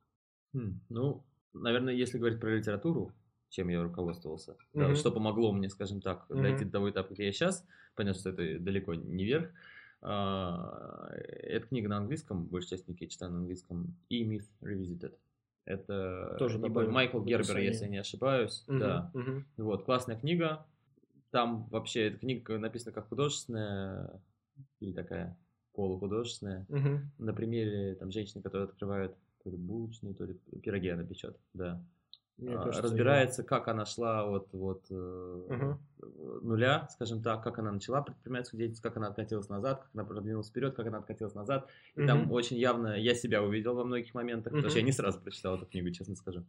Хм, ну, наверное, если говорить про литературу, чем я руководствовался, mm-hmm. да, что помогло мне, скажем так, mm-hmm. дойти до того этапа, где я сейчас. Понятно, что это далеко не верх. А, эта книга на английском, большая часть книги я читаю на английском, E-Myth Revisited. Это Тоже не помню, Майкл Гербер, если я не ошибаюсь. Мгм, Да. мгм. Вот, классная книга. Там вообще эта книга написана как художественная или такая полухудожественная. Мгм. На примере там женщины, которая открывает то ли булочную, то ли пироги она печет, да. Мне А, кажется, разбирается, как она шла от вот э, Мгм. нуля, скажем так, как она начала предпринимательскую деятельность, как она откатилась назад, как она продвинулась вперед, как она откатилась назад. И я- там очень явно я себя увидел во многих моментах, потому что я не сразу прочитал эту книгу, честно скажу.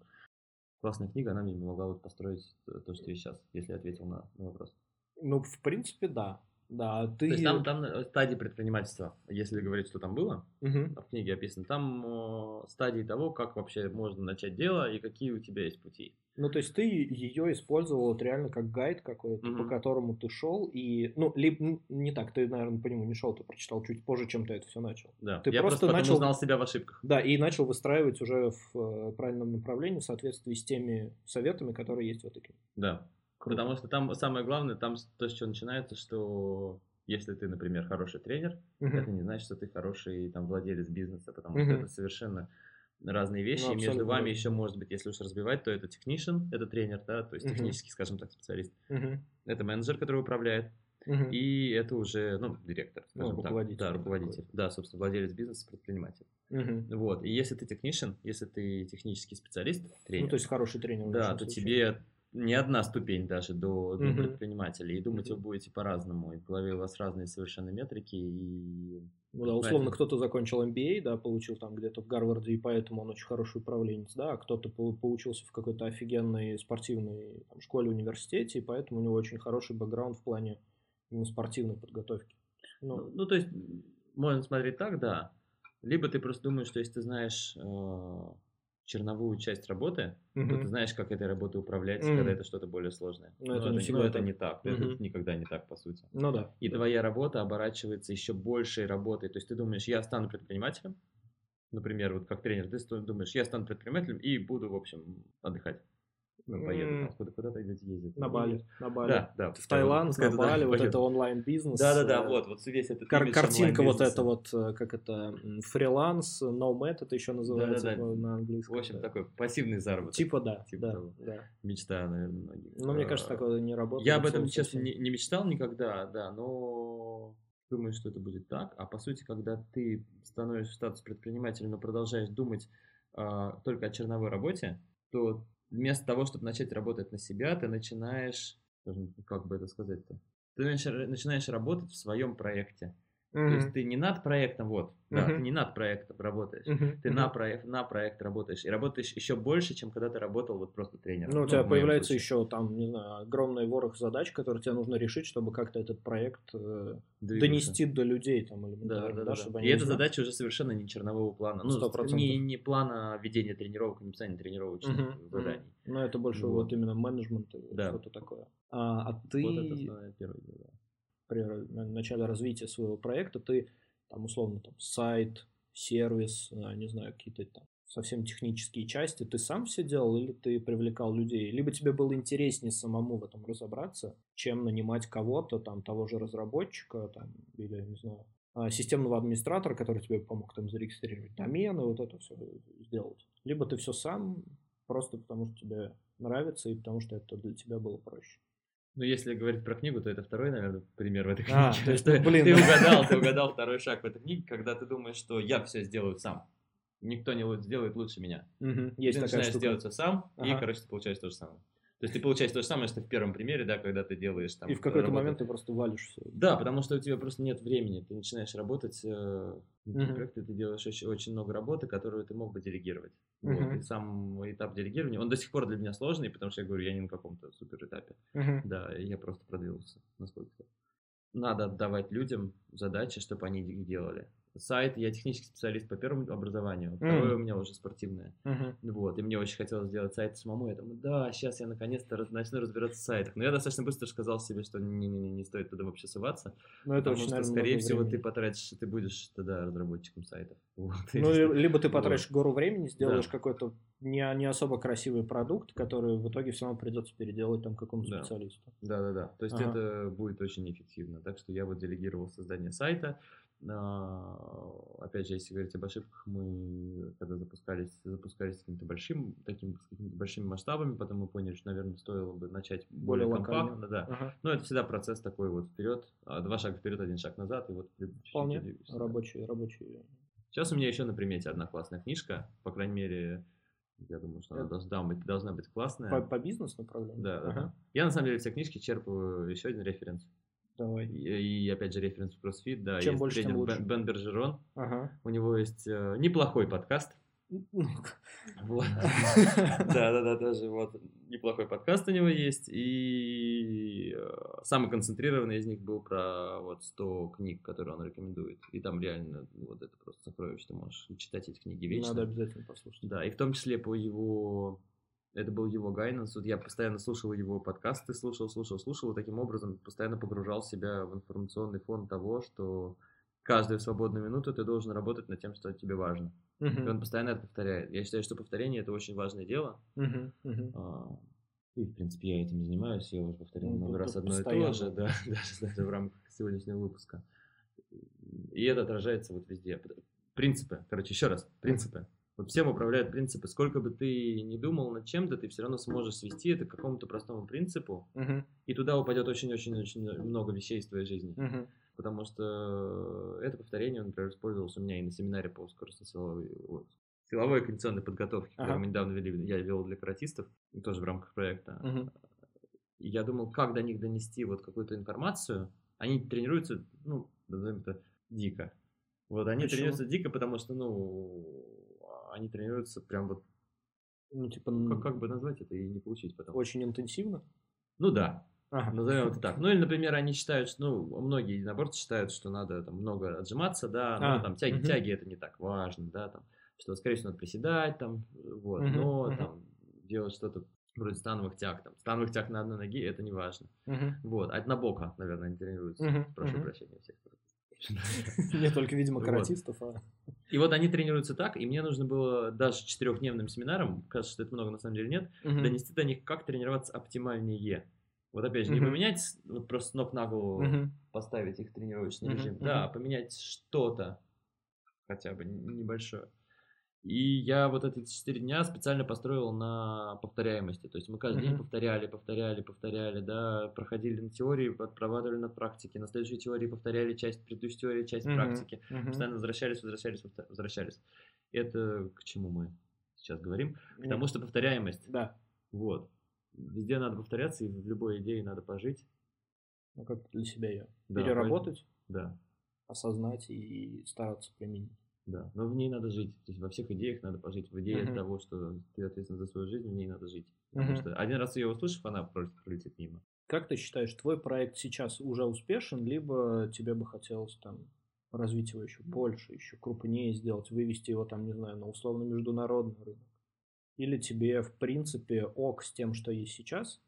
Классная книга, она мне помогла вот построить то, то, что я сейчас, если я ответил на, на вопрос. Ну, в принципе, да. Да, ты... То есть там, там э, стадии предпринимательства, если говорить, что там было, Мгм. в книге описано, там э, стадии того, как вообще можно начать дело и какие у тебя есть пути. Ну, то есть ты ее использовал вот реально как гайд какой-то, по Мгм. которому ты шел, и, ну, либо, не так, ты, наверное, по нему не шел, ты прочитал чуть позже, чем ты это все начал. Да. Ты я просто просто, начал- узнал себя в ошибках. Да, и начал выстраивать уже в э, правильном направлении в соответствии с теми советами, которые есть в этой книге. Да. Круто. Потому что там самое главное, там то, с чего начинается, что если ты, например, хороший тренер, Мгм. это не значит, что ты хороший там владелец бизнеса, потому Мгм. что это совершенно разные вещи. Ну, и между вами еще может быть, если уж разбивать, то это технician, это тренер, да, то есть Мгм. технический, скажем так, специалист. Мгм. Это менеджер, который управляет, Мгм. и это уже, ну, директор, Ну, скажем так. руководитель Да, такой. руководитель. Да, собственно, владелец бизнеса, предприниматель. Мгм. Вот. И если ты технician, если ты технический специалист, тренер, Ну, то есть хороший тренер. да, то случае. тебе не одна ступень даже до, до Мгм. предпринимателей. И думать Мгм. вы будете по-разному. И в голове у вас разные совершенно метрики. И Ну да, условно, кто-то закончил MBA, да, получил там где-то в Гарварде, и поэтому он очень хороший управленец, да, а кто-то по- поучился в какой-то офигенной спортивной там, школе, университете, и поэтому у него очень хороший бэкграунд в плане именно спортивной подготовки. Ну, Ну, ну, то есть, можно смотреть так, да. Либо ты просто думаешь, что если ты знаешь э, черновую часть работы, то мгм. ты знаешь, как этой работой управлять, Мгм. когда это что-то более сложное. Но это не всегда ну, это не так. Мгм. Это никогда не так, по сути. ну да. И да. твоя работа оборачивается еще большей работой. То есть ты думаешь, я стану предпринимателем, например, вот как тренер, ты думаешь, я стану предпринимателем и буду, в общем, отдыхать. Ну, поеду, М. там, куда, куда-то идете ездить. На Ну, Бали, на Бали. Да, да. В Таиланд, на Бали, вот это онлайн-бизнес. Да-да-да, э, вот, вот весь этот кар- картинка вот это вот, э, как это, фриланс, nomad, это еще называется на английском. В общем, такой пассивный заработок. Типа да, Типа да, да. Мечта, наверное, многих. Но мне кажется, А, такое не работает. Я об этом, честно, не, мечтал никогда, да, но думаю, что это будет так. А по сути, когда ты становишься в статус предпринимателя, но продолжаешь думать а, только о черновой работе, то вместо того, чтобы начать работать на себя, ты начинаешь, как бы это сказать-то, ты начинаешь работать в своем проекте. То Мгм. есть ты не над проектом, вот, да, ты Мгм. не над проектом работаешь. Мгм, Ты на проект, на проект работаешь. И работаешь еще больше, чем когда ты работал вот просто тренером. Ну, у тебя в моем появляется случае. еще там, не знаю, огромный ворох задач, которые тебе нужно решить, чтобы как-то этот проект э, Двигаться. донести до людей там Да, элементарно, да, да, да, да. чтобы И они эта узнали. задача уже совершенно не чернового плана. Ну, Сто процентов. не, не плана ведения тренировок, не написания тренировочных мгм. заданий. Но это больше Вот. вот, именно менеджмент и Да. что-то такое. А, а ты Вот это основное первое дело. При начале развития своего проекта, ты там условно там сайт, сервис, а, не знаю, какие-то там совсем технические части, ты сам все делал или ты привлекал людей? Либо тебе было интереснее самому в этом разобраться, чем нанимать кого-то, там, того же разработчика, там, или, не знаю, а, системного администратора, который тебе помог там зарегистрировать домены, вот это все сделать. Либо ты все сам, просто потому что тебе нравится и потому что это для тебя было проще. Ну, если говорить про книгу, то это второй, наверное, пример в этой книге. А, то есть, <laughs> Что ну, блин. Ты угадал, ты <laughs> угадал второй шаг в этой книге, когда ты думаешь, что я все сделаю сам. Никто не сделает лучше меня. Мгм, Есть ты такая начинаешь штука. делать все сам, и, Ага. короче, ты получаешь то же самое. То есть ты получаешь то же самое, что в первом примере, да, когда ты делаешь там... И в какой-то работу. момент ты просто валишь все. Да, потому что у тебя просто нет времени. Ты начинаешь работать э, на Мгм. проекте, ты делаешь очень, очень много работы, которую ты мог бы делегировать. Вот. Мгм. И сам этап делегирования, он до сих пор для меня сложный, потому что я говорю, я не на каком-то супер этапе. Да, и я просто продвинулся насколько Надо отдавать людям задачи, чтобы они их делали. Сайт, я технический специалист по первому образованию, второе Мгм. у меня уже спортивное. Мгм. Вот, и мне очень хотелось сделать сайт самому. Я думаю, да, сейчас я наконец-то раз- начну разбираться в сайтах. Но я достаточно быстро сказал себе, что не, не, не стоит туда вообще соваться. Ну, это потому очень, что, наверное, скорее всего, ты времени. потратишь, ты будешь тогда разработчиком сайтов. <laughs> Вот, Ну, либо ты Вот. потратишь гору времени, сделаешь Да. какой-то не, не особо красивый продукт, который в итоге все равно придется переделать там какому-то Да. специалисту. Да, да, да. То есть Ага. это будет очень неэффективно. Так что я вот делегировал создание сайта. Опять же, если говорить об ошибках, мы когда запускались, запускались с каким-то большим, таким, с какими-то большими масштабами, потом мы поняли, что, наверное, стоило бы начать более, более компактно, да. Ага. Но это всегда процесс такой вот вперед, а два шага вперед, один шаг назад, и вот вполне рабочий, рабочий. Сейчас у меня еще на примете одна классная книжка, по крайней мере, я думаю, что она должна быть, должна быть классная. По, по бизнес-направлению? Да, ага. да. Я, на самом деле, все книжки черпаю еще один референс. Давай. И, и опять же референс в CrossFit, да. Чем есть больше, тренер тем лучше. Бен, Бен Бержерон. Ага. У него есть э, неплохой подкаст. <laughs> <laughs> Да, да, да, даже вот неплохой подкаст у него есть. И э, самый концентрированный из них был про вот 100 книг, которые он рекомендует. И там реально вот это просто сокровище, ты можешь читать эти книги вечно. Надо обязательно послушать. Да, и в том числе по его это был его гайденс. Вот я постоянно слушал его подкасты, слушал, слушал, слушал, и таким образом постоянно погружал себя в информационный фон того, что каждую свободную минуту ты должен работать над тем, что тебе важно. Uh-huh. И он постоянно это повторяет. Я считаю, что повторение это очень важное дело. Uh-huh. Uh-huh. А, и, в принципе, я этим занимаюсь. Я уже повторил ну, много раз одно постоянно. и то же, да, <laughs> даже, даже в рамках сегодняшнего выпуска. И это отражается вот везде. Принципы, короче, еще раз, принципы. Вот всем управляют принципы. Сколько бы ты ни думал над чем-то, ты все равно сможешь свести это к какому-то простому принципу, uh-huh. и туда упадет очень-очень-очень много вещей из твоей жизни. Uh-huh. Потому что это повторение, например, использовалось у меня и на семинаре по скоростно-силовой вот, силовой кондиционной подготовке, uh-huh. который мы недавно вели, я вел для каратистов, тоже в рамках проекта. Uh-huh. И я думал, как до них донести вот какую-то информацию. Они тренируются, ну, назовем это, дико. Вот они Почему? тренируются дико, потому что, ну, они тренируются прям вот, ну, типа, как, как бы назвать это и не получить потом. Очень интенсивно? Ну да, Ага. Назовем это так. Ну или, например, они считают, что, ну, многие единоборцы считают, что надо там много отжиматься, да, а, ну, там тяги, угу. тяги это не так важно, да, там, что, скорее всего, надо приседать, там, вот, угу, но угу. там делать что-то вроде становых тяг, там, становых тяг на одной ноге, это не важно. Угу. Вот, а на бока, наверное, они тренируются. Угу. Прошу угу. прощения всех. <laughs> Не только, видимо, каратистов, а... И вот они тренируются так, и мне нужно было даже четырехдневным семинаром, кажется, что это много, на самом деле нет, донести до них, как тренироваться оптимальнее. Вот опять же, не поменять, вот просто ног на голову поставить их тренировочный режим, да, а поменять что-то, хотя бы небольшое. И я вот эти четыре дня специально построил на повторяемости. То есть мы каждый mm-hmm. день повторяли, повторяли, повторяли, да, проходили на теории, отрабатывали на практике, на следующей теории повторяли часть предыдущей теории, часть mm-hmm. практики. Mm-hmm. Постоянно возвращались, возвращались, возвращались. Это к чему мы сейчас говорим? К тому, что повторяемость. Да. Вот. Везде надо повторяться, и в любой идее надо пожить. Ну, как для себя ее. Да, Переработать. Да. Осознать и стараться применить. Да, но в ней надо жить. То есть во всех идеях надо пожить. В идее uh-huh. того, что ты ответственен за свою жизнь, в ней надо жить. Потому uh-huh. что один раз ее услышав, она просто пролетит мимо. Как ты считаешь, твой проект сейчас уже успешен, либо тебе бы хотелось там развить его еще больше, еще крупнее сделать, вывести его там, не знаю, на условно международный рынок? Или тебе, в принципе, ок с тем, что есть сейчас?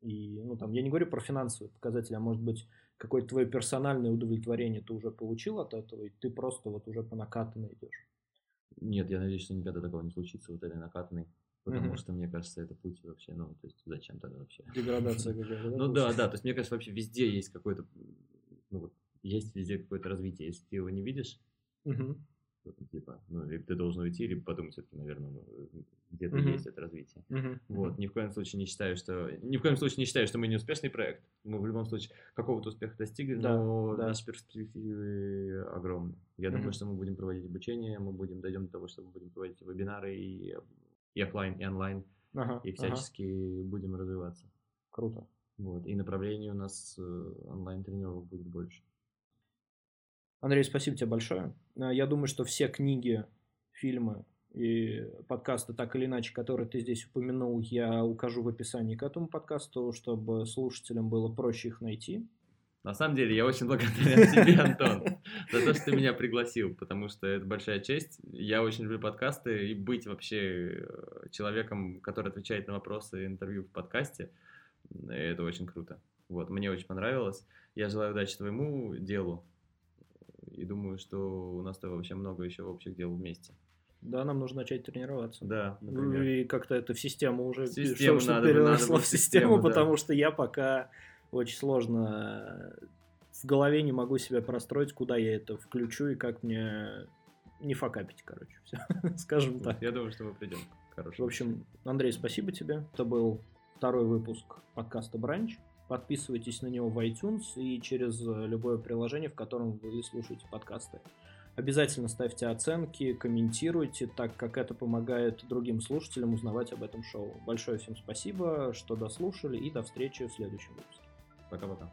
И, ну, там, я не говорю про финансовые показатели, а может быть, какое-то твое персональное удовлетворение ты уже получил от этого, и ты просто вот уже по накатанной идешь. Нет, я надеюсь, что никогда такого не случится, вот этой накатанной. Потому mm-hmm. что, мне кажется, это путь вообще, ну, то есть, зачем тогда вообще? Деградация <laughs> какая-то? Ну да, да, то есть, мне кажется, вообще везде есть какой-то, ну вот, есть везде какое-то развитие. Если ты его не видишь, типа, ну, либо ты должен уйти, либо подумать все-таки, наверное, ну, где-то uh-huh. есть это развитие. Uh-huh. Вот, ни в коем случае не считаю, что, ни в коем случае не считаю, что мы не успешный проект. Мы в любом случае какого-то успеха достигли, да, но да. наши перспективы огромны. Я uh-huh. думаю, что мы будем проводить обучение, мы будем дойдем до того, что мы будем проводить вебинары и, и офлайн, и онлайн, uh-huh. и всячески uh-huh. будем развиваться. Круто. Вот, и направлений у нас э, онлайн-тренировок будет больше. Андрей, спасибо тебе большое. Э, я думаю, что все книги, фильмы и подкасты, так или иначе, которые ты здесь упомянул, я укажу в описании к этому подкасту, чтобы слушателям было проще их найти. На самом деле, я очень благодарен <laughs> тебе, Антон, за то, что ты меня пригласил, потому что это большая честь. Я очень люблю подкасты, и быть вообще э, человеком, который отвечает на вопросы интервью в подкасте, это очень круто. Вот, мне очень понравилось. Я желаю удачи твоему делу, и думаю, что у нас то вообще много еще общих дел вместе. Да, нам нужно начать тренироваться. Да, например. И как-то эту систему уже систему надо, переросло в систему, да. потому что я пока очень сложно в голове не могу себя простроить, куда я это включу и как мне не факапить, короче, все, <laughs> скажем так. Я думаю, что мы придем. В общем, Андрей, спасибо тебе. Это был второй выпуск подкаста «Бранч». Подписывайтесь на него в iTunes и через любое приложение, в котором вы слушаете подкасты. Обязательно ставьте оценки, комментируйте, так как это помогает другим слушателям узнавать об этом шоу. Большое всем спасибо, что дослушали, и до встречи в следующем выпуске. Пока-пока.